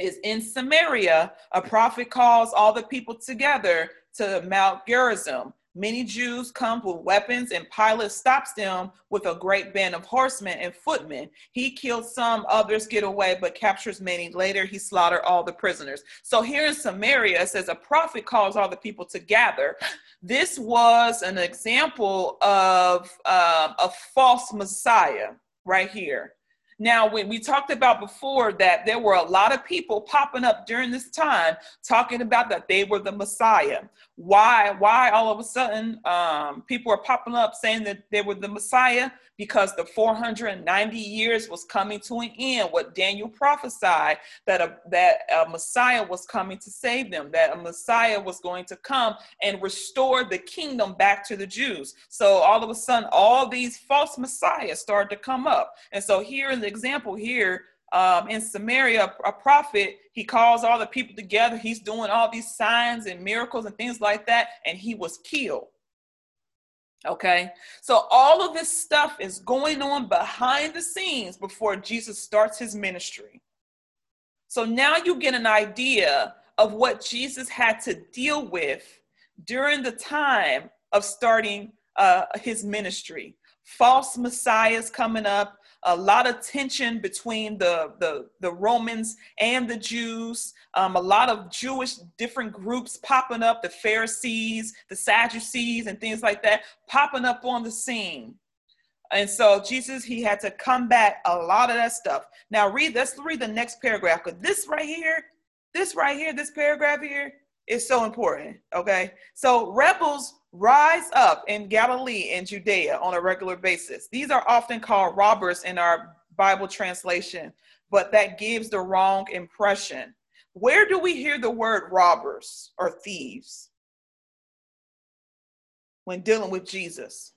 is in Samaria, a prophet calls all the people together to Mount Gerizim. Many Jews come with weapons, and Pilate stops them with a great band of horsemen and footmen. He kills some, others get away, but captures many. Later, he slaughtered all the prisoners. So here in Samaria, it says a prophet calls all the people to gather. This was an example of uh, a false Messiah right here. Now, when we talked about before that there were a lot of people popping up during this time talking about that they were the Messiah. Why? Why all of a sudden um, people are popping up saying that they were the Messiah? Because the 490 years was coming to an end. What Daniel prophesied that a, that a Messiah was coming to save them, that a Messiah was going to come and restore the kingdom back to the Jews. So all of a sudden, all these false messiahs started to come up. And so here in the example here, um, in Samaria, a prophet, he calls all the people together. He's doing all these signs and miracles and things like that, and he was killed. Okay, so all of this stuff is going on behind the scenes before Jesus starts his ministry. So now you get an idea of what Jesus had to deal with during the time of starting uh, his ministry. False messiahs coming up, a lot of tension between the, the, the Romans and the Jews, um, a lot of Jewish different groups popping up, the Pharisees, the Sadducees, and things like that, popping up on the scene. And so Jesus, he had to combat a lot of that stuff. Now read, let's read the next paragraph, because this right here, this right here, this paragraph here is so important. Okay. So rebels rise up in Galilee and Judea on a regular basis. These are often called robbers in our Bible translation, but that gives the wrong impression. Where do we hear the word robbers or thieves when dealing with Jesus?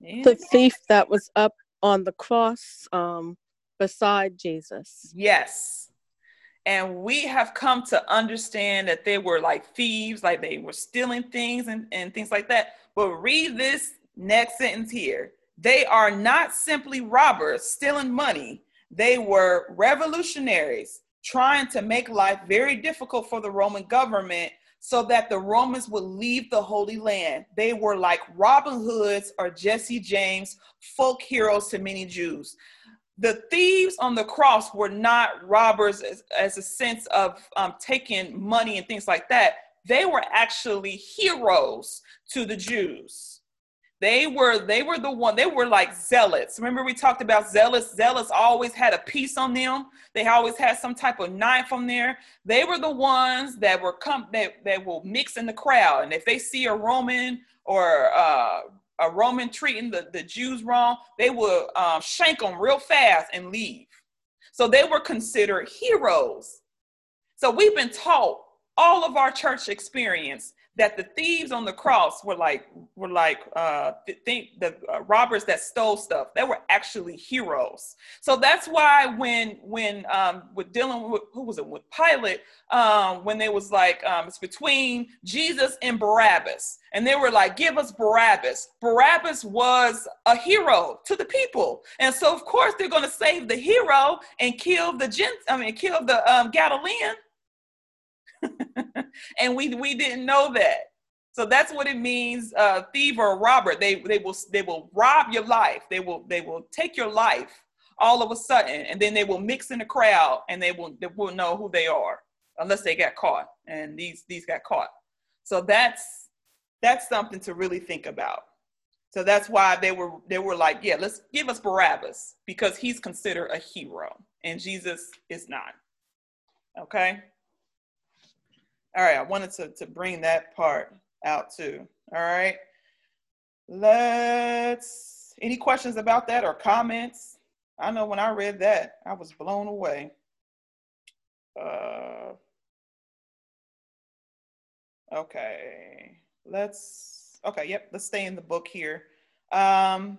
The thief that was up on the cross um, beside Jesus. Yes. And we have come to understand that they were like thieves, like they were stealing things and, and things like that. But read this next sentence here. They are not simply robbers stealing money, they were revolutionaries trying to make life very difficult for the Roman government so that the Romans would leave the Holy Land. They were like Robin Hoods or Jesse James, folk heroes to many Jews the thieves on the cross were not robbers as, as a sense of um, taking money and things like that. They were actually heroes to the Jews. They were they were the one they were like zealots. Remember we talked about zealots. Zealots always had a piece on them. They always had some type of knife on there. They were the ones that were come that, that will mix in the crowd. And if they see a Roman or uh, a Roman treating the, the Jews wrong, they would um, shank them real fast and leave. So they were considered heroes. So we've been taught all of our church experience that the thieves on the cross were like were like uh think the uh, robbers that stole stuff. They were actually heroes. So that's why when when um with dealing with who was it with pilate um when they was like um it's between jesus and barabbas and they were like give us barabbas. Barabbas was a hero to the people. And so of course they're going to save the hero and kill the gent i mean kill the um galilean and we we didn't know that. So that's what it means, uh, thief or robber. They they will they will rob your life. They will they will take your life all of a sudden, and then they will mix in the crowd, and they will they will know who they are unless they got caught. And these these got caught. So that's that's something to really think about. So that's why they were they were like, yeah, let's give us Barabbas because he's considered a hero and Jesus is not. Okay. All right, I wanted to, to bring that part out too. All right. Let's, any questions about that or comments? I know when I read that, I was blown away. Uh, okay, let's, okay, yep, let's stay in the book here. Um,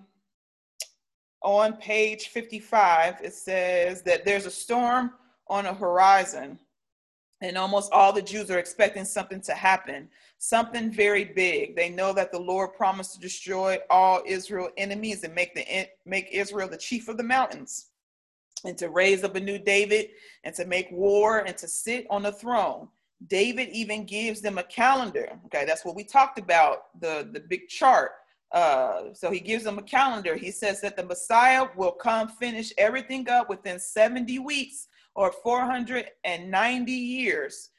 on page 55, it says that there's a storm on a horizon and almost all the Jews are expecting something to happen, something very big. They know that the Lord promised to destroy all Israel enemies and make the make Israel the chief of the mountains, and to raise up a new David and to make war and to sit on the throne. David even gives them a calendar. Okay, that's what we talked about the the big chart. Uh, so he gives them a calendar. He says that the Messiah will come finish everything up within 70 weeks or 490 years.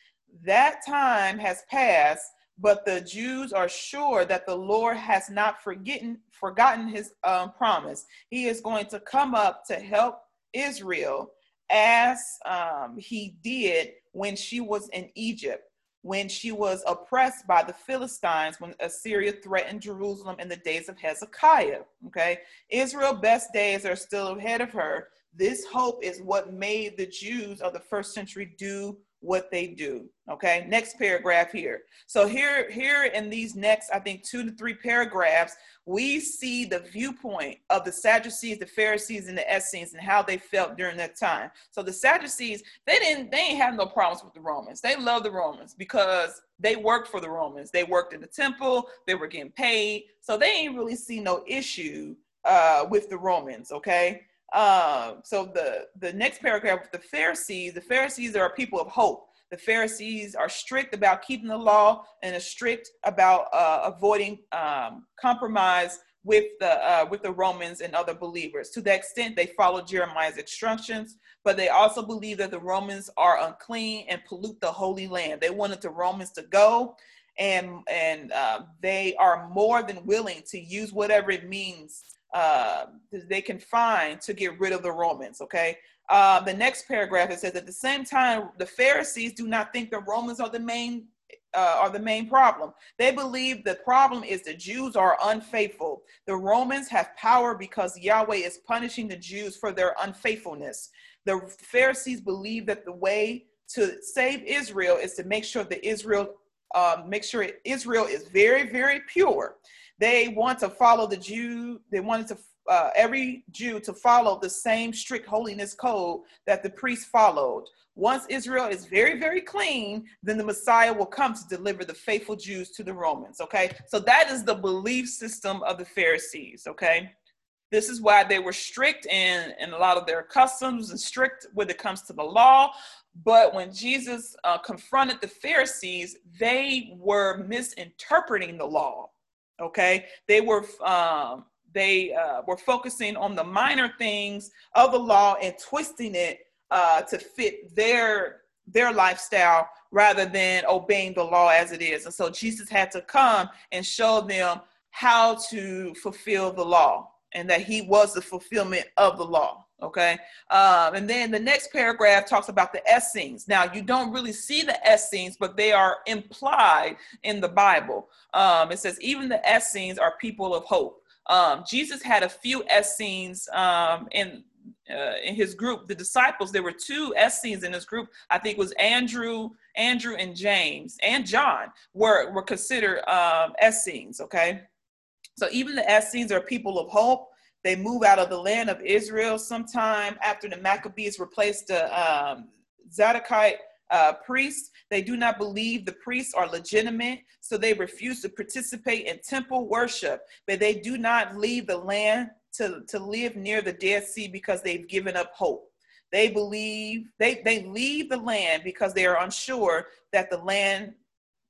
That time has passed, but the Jews are sure that the Lord has not forgotten forgotten his um, promise. He is going to come up to help Israel as um, he did when she was in Egypt, when she was oppressed by the Philistines, when Assyria threatened Jerusalem in the days of Hezekiah. Okay, Israel's best days are still ahead of her. This hope is what made the Jews of the first century do what they do. Okay, next paragraph here. So here, here in these next, I think two to three paragraphs, we see the viewpoint of the Sadducees, the Pharisees, and the Essenes and how they felt during that time. So the Sadducees, they didn't, they ain't have no problems with the Romans. They love the Romans because they worked for the Romans. They worked in the temple, they were getting paid. So they ain't really see no issue uh, with the Romans, okay? Um, so the the next paragraph, the Pharisees, the Pharisees are people of hope. The Pharisees are strict about keeping the law and are strict about uh, avoiding um, compromise with the uh, with the Romans and other believers. To the extent they follow Jeremiah's instructions, but they also believe that the Romans are unclean and pollute the Holy Land. They wanted the Romans to go, and and uh, they are more than willing to use whatever it means uh, they can find to get rid of the Romans. Okay. Uh, the next paragraph it says at the same time the Pharisees do not think the Romans are the main uh, are the main problem. They believe the problem is the Jews are unfaithful. The Romans have power because Yahweh is punishing the Jews for their unfaithfulness. The Pharisees believe that the way to save Israel is to make sure that Israel um, make sure Israel is very, very pure. They want to follow the Jew, they wanted to uh, every Jew to follow the same strict holiness code that the priests followed. Once Israel is very, very clean, then the Messiah will come to deliver the faithful Jews to the Romans. Okay, so that is the belief system of the Pharisees. Okay, this is why they were strict in, in a lot of their customs and strict when it comes to the law. But when Jesus uh, confronted the Pharisees, they were misinterpreting the law. Okay, they were um, they uh, were focusing on the minor things of the law and twisting it uh, to fit their their lifestyle rather than obeying the law as it is. And so Jesus had to come and show them how to fulfill the law and that he was the fulfillment of the law. Okay. Um, and then the next paragraph talks about the Essenes. Now, you don't really see the Essenes, but they are implied in the Bible. Um, it says, even the Essenes are people of hope. Um, Jesus had a few Essenes um, in uh, in his group, the disciples, there were two Essenes in his group. I think was Andrew, Andrew and James and John were, were considered um, Essenes, okay? So even the Essenes are people of hope. They move out of the land of Israel sometime after the Maccabees replaced the um, Zadokite uh, priests. They do not believe the priests are legitimate, so they refuse to participate in temple worship. But they do not leave the land to, to live near the Dead Sea because they've given up hope. They believe they, they leave the land because they are unsure that the land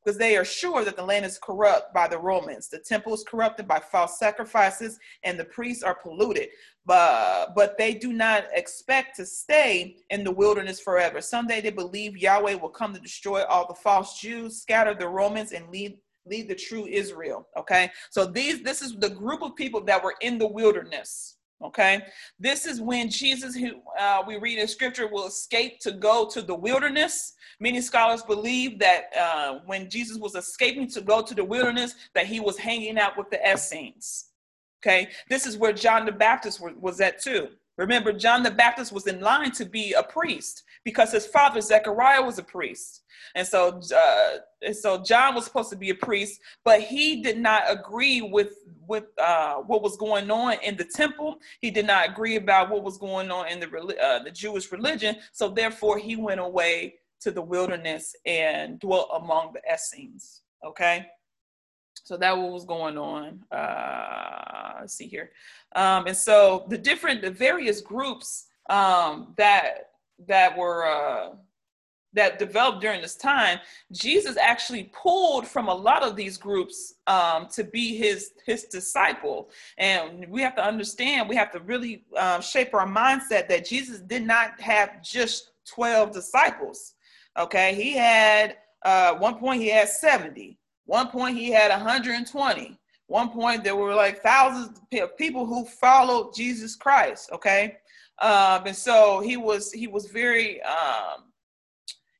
because they are sure that the land is corrupt by the Romans. The temple is corrupted by false sacrifices, and the priests are polluted. But, but they do not expect to stay in the wilderness forever. Someday they believe Yahweh will come to destroy all the false Jews, scatter the Romans, and lead lead the true Israel. Okay, so these this is the group of people that were in the wilderness. Okay, this is when Jesus, who uh, we read in Scripture, will escape to go to the wilderness. Many scholars believe that uh, when Jesus was escaping to go to the wilderness, that he was hanging out with the Essenes. Okay, this is where John the Baptist was, was at too. Remember, John the Baptist was in line to be a priest because his father Zechariah was a priest, and so uh, and so John was supposed to be a priest, but he did not agree with with uh, what was going on in the temple. He did not agree about what was going on in the uh, the Jewish religion. So therefore, he went away to the wilderness and dwelt among the Essenes. Okay. So that was going on. Uh, let's see here. Um, and so the different, the various groups um, that that were uh, that developed during this time, Jesus actually pulled from a lot of these groups um, to be his his disciple. And we have to understand, we have to really uh, shape our mindset that Jesus did not have just twelve disciples. Okay, he had uh, one point he had seventy. One point he had 120. One point there were like thousands of people who followed Jesus Christ. Okay, um, and so he was he was very um,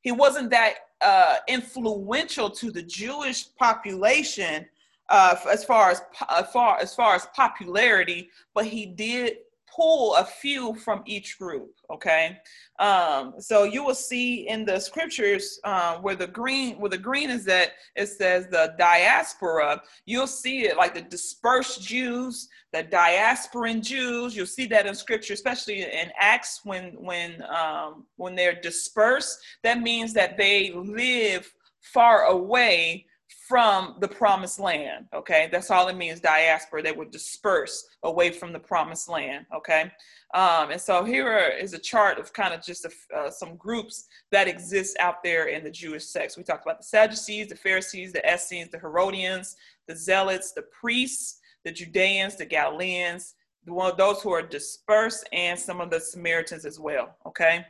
he wasn't that uh, influential to the Jewish population uh, as far as as far as far as popularity, but he did pull a few from each group. Okay, um, so you will see in the scriptures uh, where the green where the green is that it says the diaspora. You'll see it like the dispersed Jews, the diasporan Jews. You'll see that in scripture, especially in Acts when when um, when they're dispersed. That means that they live far away from the promised land. Okay, that's all it means diaspora. They were dispersed away from the promised land. Okay, um, and so here is a chart of kind of just a, uh, some groups that exist out there in the Jewish sects. We talked about the Sadducees, the Pharisees, the Essenes, the Herodians, the Zealots, the priests, the Judeans, the Galileans, the those who are dispersed, and some of the Samaritans as well. Okay.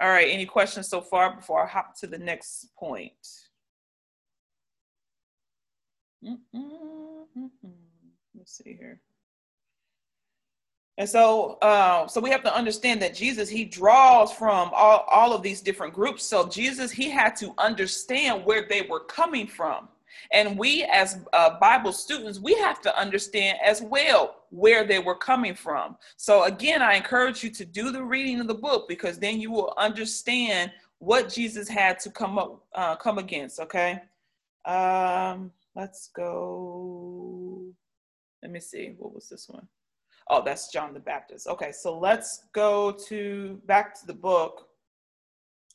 All right. Any questions so far before I hop to the next point? Let's see here. And so, uh, so we have to understand that Jesus he draws from all, all of these different groups. So Jesus he had to understand where they were coming from, and we as uh, Bible students we have to understand as well where they were coming from. So again, I encourage you to do the reading of the book because then you will understand what Jesus had to come up uh, come against. Okay. Um, Let's go. Let me see. What was this one? Oh, that's John the Baptist. Okay, so let's go to back to the book.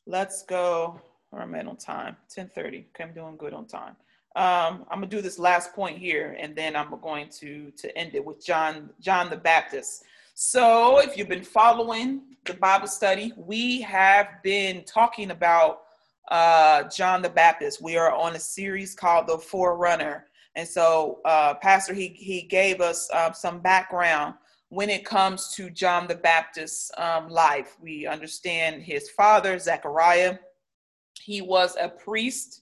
Let's go. Where am I on time? 10:30. Okay, I'm doing good on time. Um, I'm gonna do this last point here, and then I'm going to to end it with John John the Baptist. So, if you've been following the Bible study, we have been talking about uh, John the Baptist. We are on a series called The Forerunner. And so, uh, Pastor, he, he gave us uh, some background when it comes to John the Baptist's um, life. We understand his father, Zechariah. He was a priest,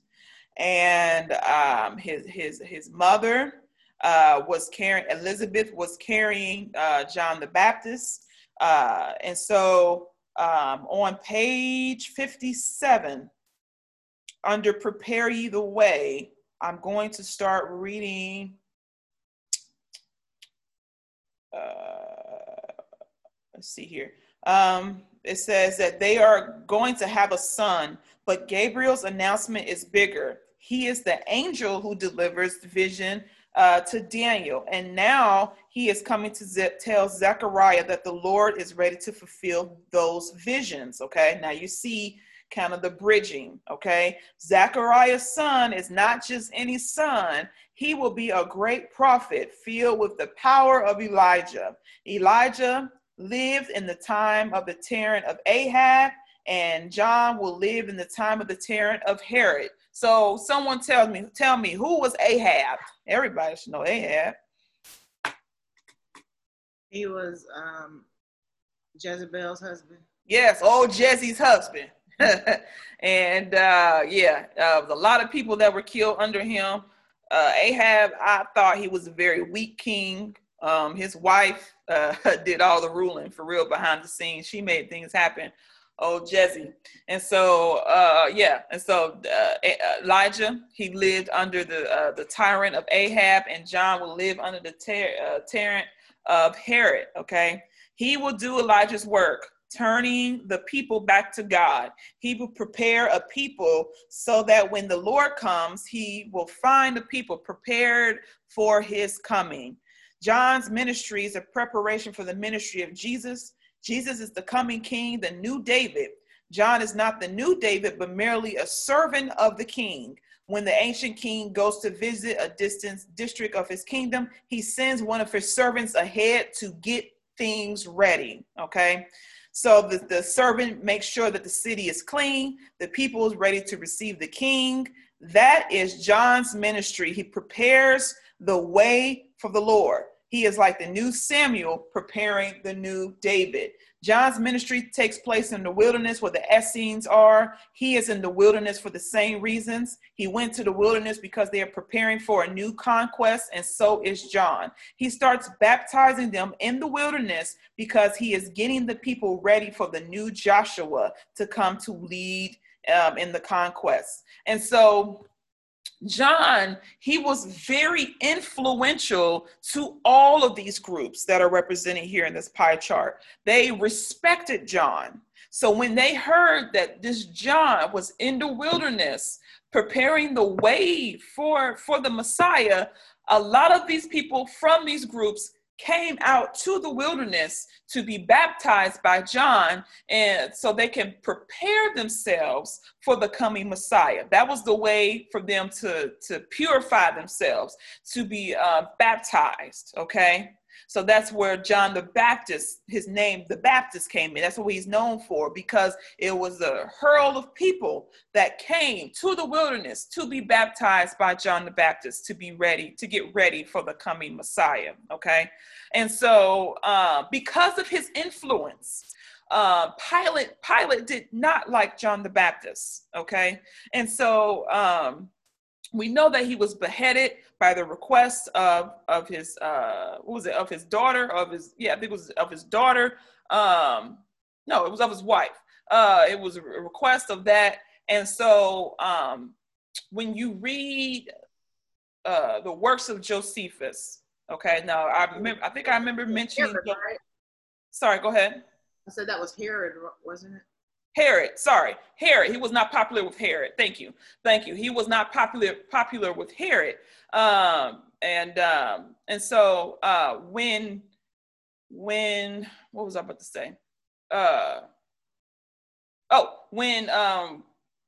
and um, his, his, his mother uh, was carrying, Elizabeth was carrying uh, John the Baptist. Uh, and so, um, on page 57, under Prepare Ye the Way, I'm going to start reading. Uh, let's see here. Um, it says that they are going to have a son, but Gabriel's announcement is bigger. He is the angel who delivers the vision uh, to Daniel. And now he is coming to tell Zechariah that the Lord is ready to fulfill those visions. Okay, now you see kind of the bridging, okay? Zechariah's son is not just any son, he will be a great prophet filled with the power of Elijah. Elijah lived in the time of the tyrant of Ahab, and John will live in the time of the tyrant of Herod. So someone tells me, tell me who was Ahab? Everybody should know Ahab. He was um, Jezebel's husband. Yes, old Jesse's husband. and uh, yeah, uh, a lot of people that were killed under him. Uh, Ahab, I thought he was a very weak king. Um, his wife uh, did all the ruling for real behind the scenes. She made things happen. Oh, Jesse. And so, uh, yeah. And so uh, Elijah, he lived under the the tyrant of Ahab, and John will live under the tyrant of Herod. Okay, he will do Elijah's work turning the people back to God. He will prepare a people so that when the Lord comes, he will find the people prepared for his coming. John's ministry is a preparation for the ministry of Jesus. Jesus is the coming king, the new David. John is not the new David, but merely a servant of the king. When the ancient king goes to visit a distant district of his kingdom, he sends one of his servants ahead to get things ready. Okay. So the, the servant makes sure that the city is clean, the people is ready to receive the king. That is John's ministry. He prepares the way for the Lord. He is like the new Samuel preparing the new David. John's ministry takes place in the wilderness where the Essenes are. He is in the wilderness for the same reasons. He went to the wilderness because they are preparing for a new conquest, and so is John. He starts baptizing them in the wilderness because he is getting the people ready for the new Joshua to come to lead um, in the conquest. And so John, he was very influential to all of these groups that are represented here in this pie chart. They respected John. So when they heard that this John was in the wilderness preparing the way for, for the Messiah, a lot of these people from these groups came out to the wilderness to be baptized by John and so they can prepare themselves for the coming Messiah. That was the way for them to, to purify themselves, to be uh, baptized, okay? So that's where John the Baptist, his name, the Baptist, came in. That's what he's known for because it was a hurl of people that came to the wilderness to be baptized by John the Baptist to be ready, to get ready for the coming Messiah. Okay. And so, uh, because of his influence, uh, Pilate Pilate did not like John the Baptist. Okay, and so um, we know that he was beheaded by the request of of his uh what was it of his daughter of his yeah I think it was of his daughter um no it was of his wife. Uh it was a request of that. And so um when you read uh the works of Josephus okay now I remember I think I remember mentioning Herod, right? sorry go ahead. I said that was Herod wasn't it Herod, sorry, Herod. He was not popular with Herod. Thank you, thank you. He was not popular popular with Herod, um, and um, and so uh, when when what was I about to say? Uh, oh, when um,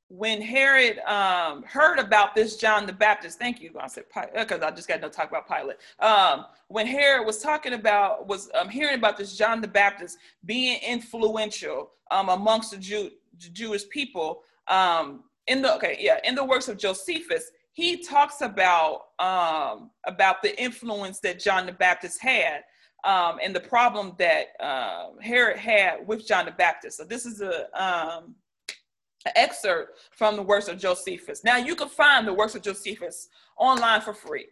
when Herod um, heard about this John the Baptist, thank you, I said because I just got to talk about Pilate. Um, when Herod was talking about, was um, hearing about this John the Baptist being influential um, amongst the Jew, Jewish people, um, in the okay, yeah, in the works of Josephus, he talks about um, about the influence that John the Baptist had. and the problem that uh, Herod had with John the Baptist. So this is a excerpt from the works of Josephus. Now you can find the works of Josephus online for free.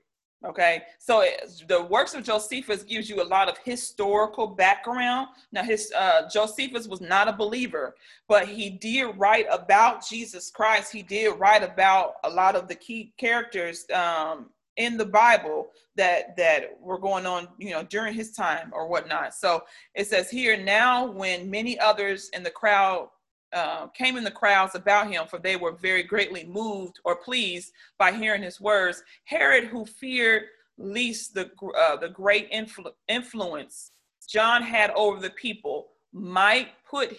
Okay, so the works of Josephus gives you a lot of historical background. Now, his uh, Josephus was not a believer, but he did write about Jesus Christ. He did write about a lot of the key characters um, in the Bible that that were going on, you know, during his time or whatnot. So it says here now, when many others in the crowd uh, came in the crowds about him, for they were very greatly moved or pleased by hearing his words. Herod, who feared least the, uh, the great influ- influence John had over the people, might put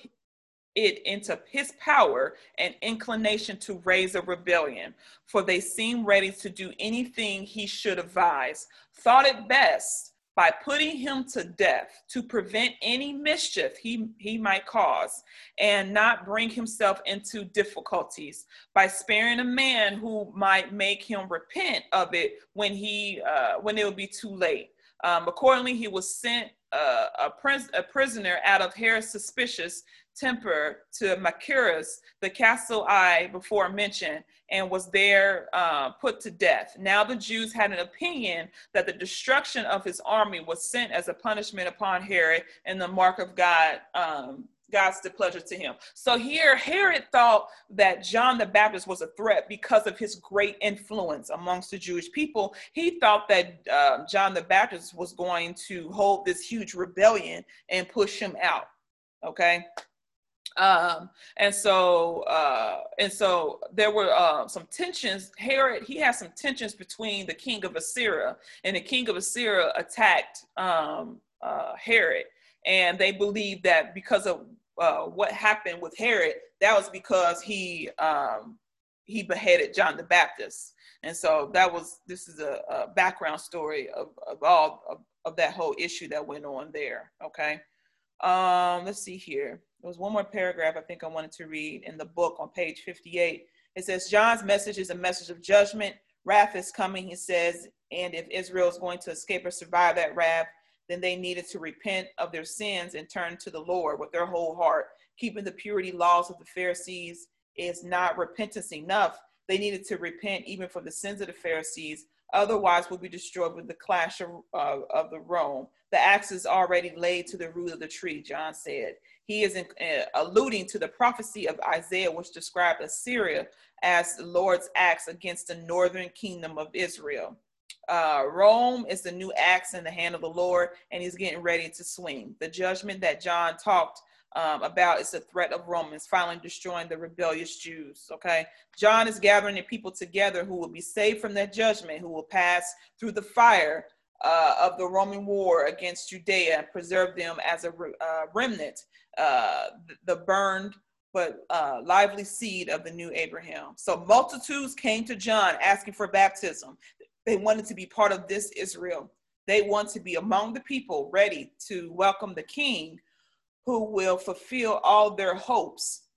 it into his power and inclination to raise a rebellion, for they seemed ready to do anything he should advise, thought it best by putting him to death to prevent any mischief he, he might cause and not bring himself into difficulties by sparing a man who might make him repent of it when he uh, when it would be too late. Um, accordingly he was sent uh, a, pris- a prisoner out of Herod's suspicious temper to Machaerus, the castle I before mentioned, and was there uh, put to death. Now the Jews had an opinion that the destruction of his army was sent as a punishment upon Herod and the mark of God. Um, God's displeasure to him. So here, Herod thought that John the Baptist was a threat because of his great influence amongst the Jewish people. He thought that uh, John the Baptist was going to hold this huge rebellion and push him out. Okay. Um, and so uh, and so there were uh, some tensions. Herod he had some tensions between the king of Assyria and the king of Assyria attacked um, uh, Herod, and they believed that because of uh, what happened with Herod, that was because he um, he beheaded John the Baptist. And so that was this is a, a background story of, of all of, of that whole issue that went on there. Okay. Um, let's see here. There was one more paragraph I think I wanted to read in the book on page 58. It says, John's message is a message of judgment, Wrath is coming, he says, and if Israel is going to escape or survive that wrath, then they needed to repent of their sins and turn to the Lord with their whole heart. Keeping the purity laws of the Pharisees is not repentance enough. They needed to repent even for the sins of the Pharisees. Otherwise, we'll be destroyed with the clash of, uh, of the Rome. The axe is already laid to the root of the tree, John said. He is in, uh, alluding to the prophecy of Isaiah, which described Assyria as the Lord's axe against the northern kingdom of Israel. Uh, Rome is the new axe in the hand of the Lord, and he's getting ready to swing. The judgment that John talked um, about is the threat of Romans finally destroying the rebellious Jews. Okay, John is gathering the people together who will be saved from that judgment, who will pass through the fire uh, of the Roman war against Judea and preserve them as a uh, remnant, uh, the burned but uh, lively seed of the new Abraham. So multitudes came to John asking for baptism. They wanted to be part of this Israel. They want to be among the people ready to welcome the king who will fulfill all their hopes.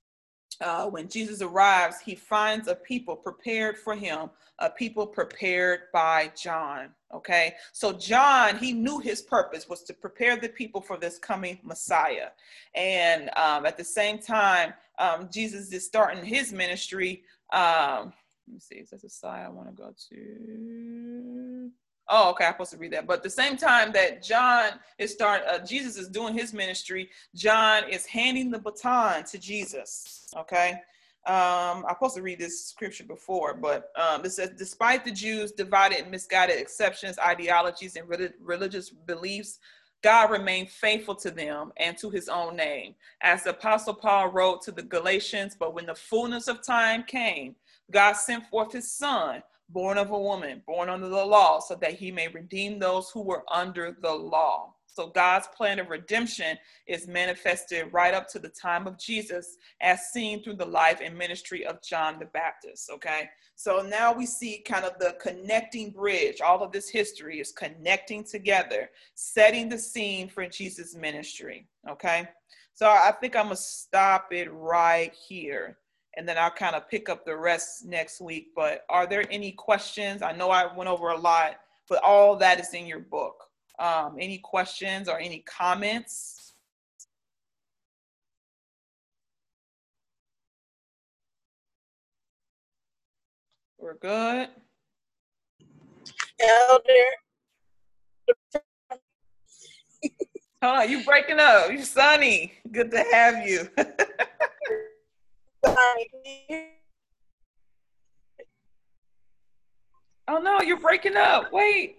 Uh, when Jesus arrives, he finds a people prepared for him, a people prepared by John. Okay, so John, he knew his purpose was to prepare the people for this coming Messiah. And um, at the same time, um, Jesus is starting his ministry. Um, let me see, is that the side I want to go to? Oh, okay, I'm supposed to read that. But the same time that John is start, uh, Jesus is doing his ministry, John is handing the baton to Jesus. Okay, um, I'm supposed to read this scripture before, but um, it says, despite the Jews' divided and misguided exceptions, ideologies, and re- religious beliefs, God remained faithful to them and to his own name. As the Apostle Paul wrote to the Galatians, but when the fullness of time came, God sent forth his son born of a woman, born under the law, so that he may redeem those who were under the law. So God's plan of redemption is manifested right up to the time of Jesus, as seen through the life and ministry of John the Baptist. Okay. So now we see kind of the connecting bridge. All of this history is connecting together, setting the scene for Jesus' ministry. Okay. So I think I'm to stop it right here and then I'll kind of pick up the rest next week. But are there any questions? I know I went over a lot, but all that is in your book. Um, any questions or any comments? We're good. Elder. Hold on, you breaking up. You're sunny. Good to have you. Oh no, you're breaking up. Wait.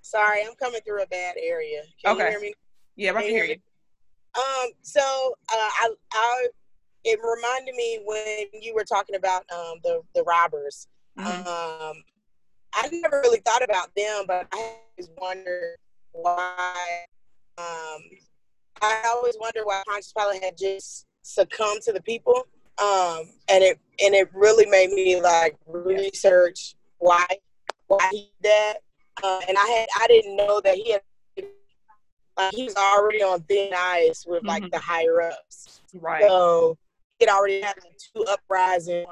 Sorry, I'm coming through a bad area. Can okay. you hear me? Yeah, I can, can hear you. Um, so uh, I, I, it reminded me when you were talking about um the the robbers. Mm-hmm. Um, I never really thought about them, but I always wondered why um, I always wonder why Pontius Pilate had just succumbed to the people. Um, and it and it really made me like research why why he did that. Uh, and I had I didn't know that he had like he was already on thin ice with like mm-hmm. the higher ups. Right. So he had already had like, two uprisings.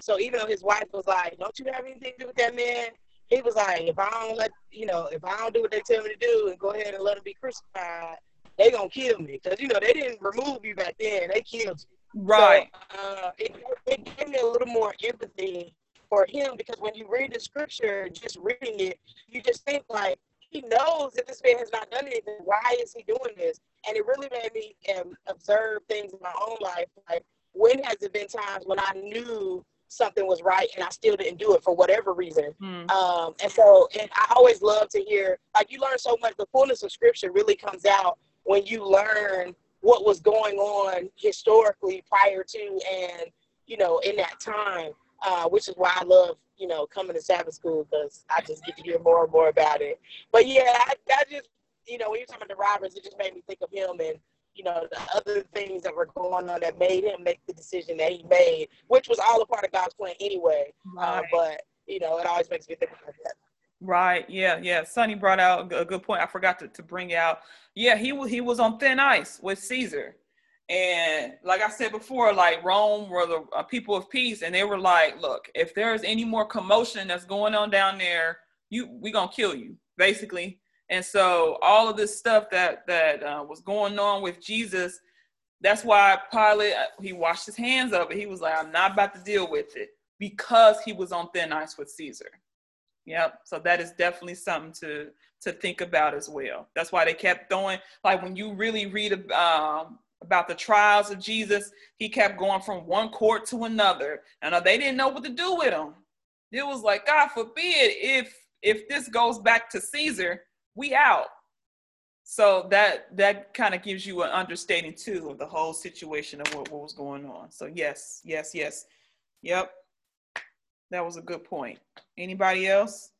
So even though his wife was like, "Don't you have anything to do with that man?" He was like, if I don't let you know, if I don't do what they tell me to do and go ahead and let him be crucified, they gonna kill me because you know they didn't remove you back then; they killed you. Right. So, uh, it, it gave me a little more empathy for him because when you read the scripture, just reading it, you just think like he knows that this man has not done anything. Why is he doing this? And it really made me um, observe things in my own life. Like when has it been times when I knew something was right and I still didn't do it for whatever reason. Mm. Um, and so, and I always love to hear, like, you learn so much. The fullness of scripture really comes out when you learn what was going on historically prior to and, you know, in that time, uh, which is why I love, you know, coming to Sabbath school because I just get to hear more and more about it. But yeah, I, I just, you know, when you're talking about the robbers, it just made me think of him and you know, the other things that were going on that made him make the decision that he made, which was all a part of God's plan anyway. Uh, right. Uh, but you know, it always makes me think about that. Right. Yeah. Yeah. Sonny brought out a good point. I forgot to, to bring out. Yeah, he was he was on thin ice with Caesar, And like I said before, like Rome were the uh, people of peace, and they were like, "Look, if there's any more commotion that's going on down there, you we gonna kill you, basically." And so all of this stuff that that uh, was going on with Jesus, that's why Pilate uh, he washed his hands of it. He was like, "I'm not about to deal with it," because he was on thin ice with Caesar. Yep. So that is definitely something to to think about as well. That's why they kept throwing like when you really read um, about the trials of Jesus, he kept going from one court to another, and uh, they didn't know what to do with him. It was like, God forbid, if if this goes back to Caesar, we out. So that that kind of gives you an understanding too of the whole situation of what, what was going on. So yes, yes, yes, yep. That was a good point. Anybody else?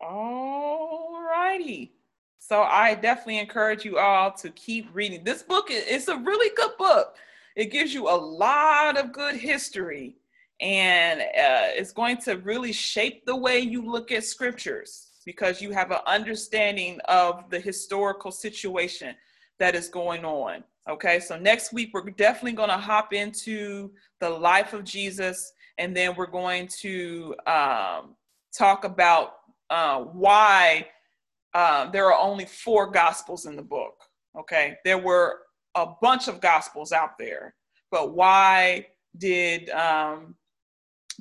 All righty. So I definitely encourage you all to keep reading. This book is a really good book. It gives you a lot of good history and uh, it's going to really shape the way you look at scriptures because you have an understanding of the historical situation that is going on. Okay, so next week we're definitely going to hop into the life of Jesus and then we're going to um, talk about uh, why uh, there are only four gospels in the book. Okay, there were a bunch of gospels out there, but why did um,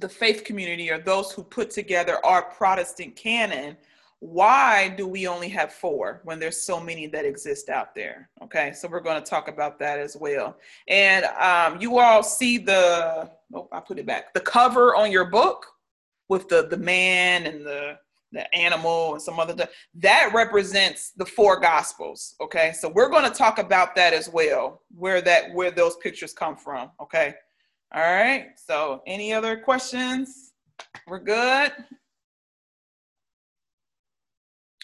the faith community or those who put together our Protestant canon? Why do we only have four when there's so many that exist out there? Okay, so we're going to talk about that as well. And um, you all see the oh, I put it back the cover on your book with the the man and the the animal and some other stuff. That represents the four gospels. Okay. So we're going to talk about that as well, where that where those pictures come from. Okay. All right. So any other questions? We're good.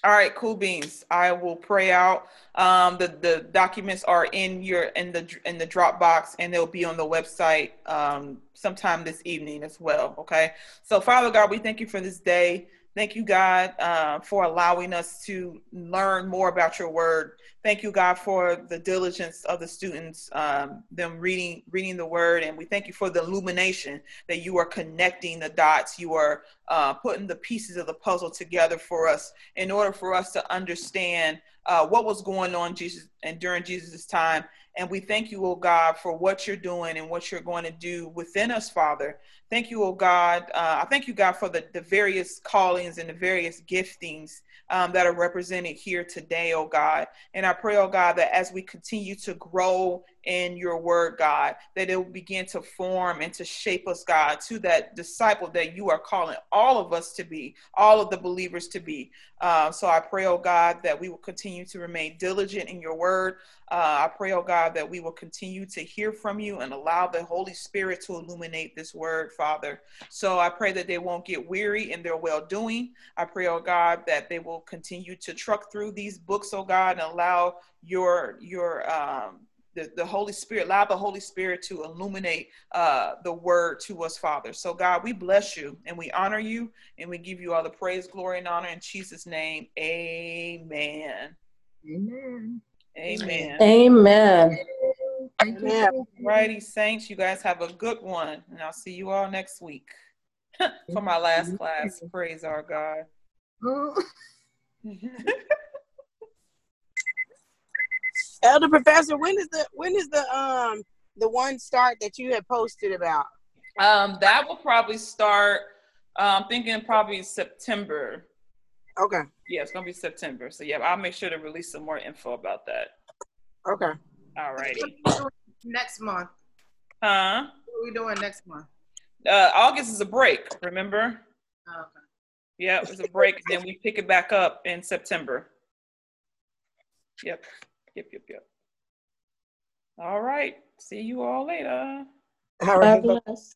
All right, cool beans. I will pray out. Um, the the documents are in your in the in the Dropbox, and they'll be on the website um, sometime this evening as well. Okay. So, Father God, we thank you for this day. Thank you, God, uh, for allowing us to learn more about your word. Thank you, God, for the diligence of the students, um, them reading reading the word, and we thank you for the illumination that you are connecting the dots. You are uh, putting the pieces of the puzzle together for us in order for us to understand uh, what was going on Jesus and during Jesus' time. And we thank you, oh God, for what you're doing and what you're going to do within us, Father. Thank you, oh God. Uh, I thank you, God, for the, the various callings and the various giftings um, that are represented here today, oh God. And I pray, oh God, that as we continue to grow in your word, God, that it will begin to form and to shape us, God, to that disciple that you are calling all of us to be, all of the believers to be. Uh, so I pray, oh God, that we will continue to remain diligent in your word. Uh, I pray, oh God, that we will continue to hear from you and allow the Holy Spirit to illuminate this word, Father. So I pray that they won't get weary in their well doing. I pray, oh God, that they will continue to truck through these books, oh God, and allow your your um, the, the Holy Spirit, allow the Holy Spirit to illuminate uh, the word to us, Father. So, God, we bless you and we honor you and we give you all the praise, glory, and honor in Jesus' name. Amen. Amen. Amen. Amen. Amen. Righty, saints, you guys have a good one, and I'll see you all next week for my last class. Praise our God. Elder Professor, when is the when is the um the one start that you had posted about? Um, that will probably start. I'm um, thinking probably September. Okay. Yeah, it's gonna be September. So yeah, I'll make sure to release some more info about that. Okay. All righty. Next month. Huh? What are we doing next month? Uh, August is a break. Remember? Oh, okay. Yeah, it's a break, and then we pick it back up in September. Yep. Yep, yep, yep. All right. See you all later. All right. God bless.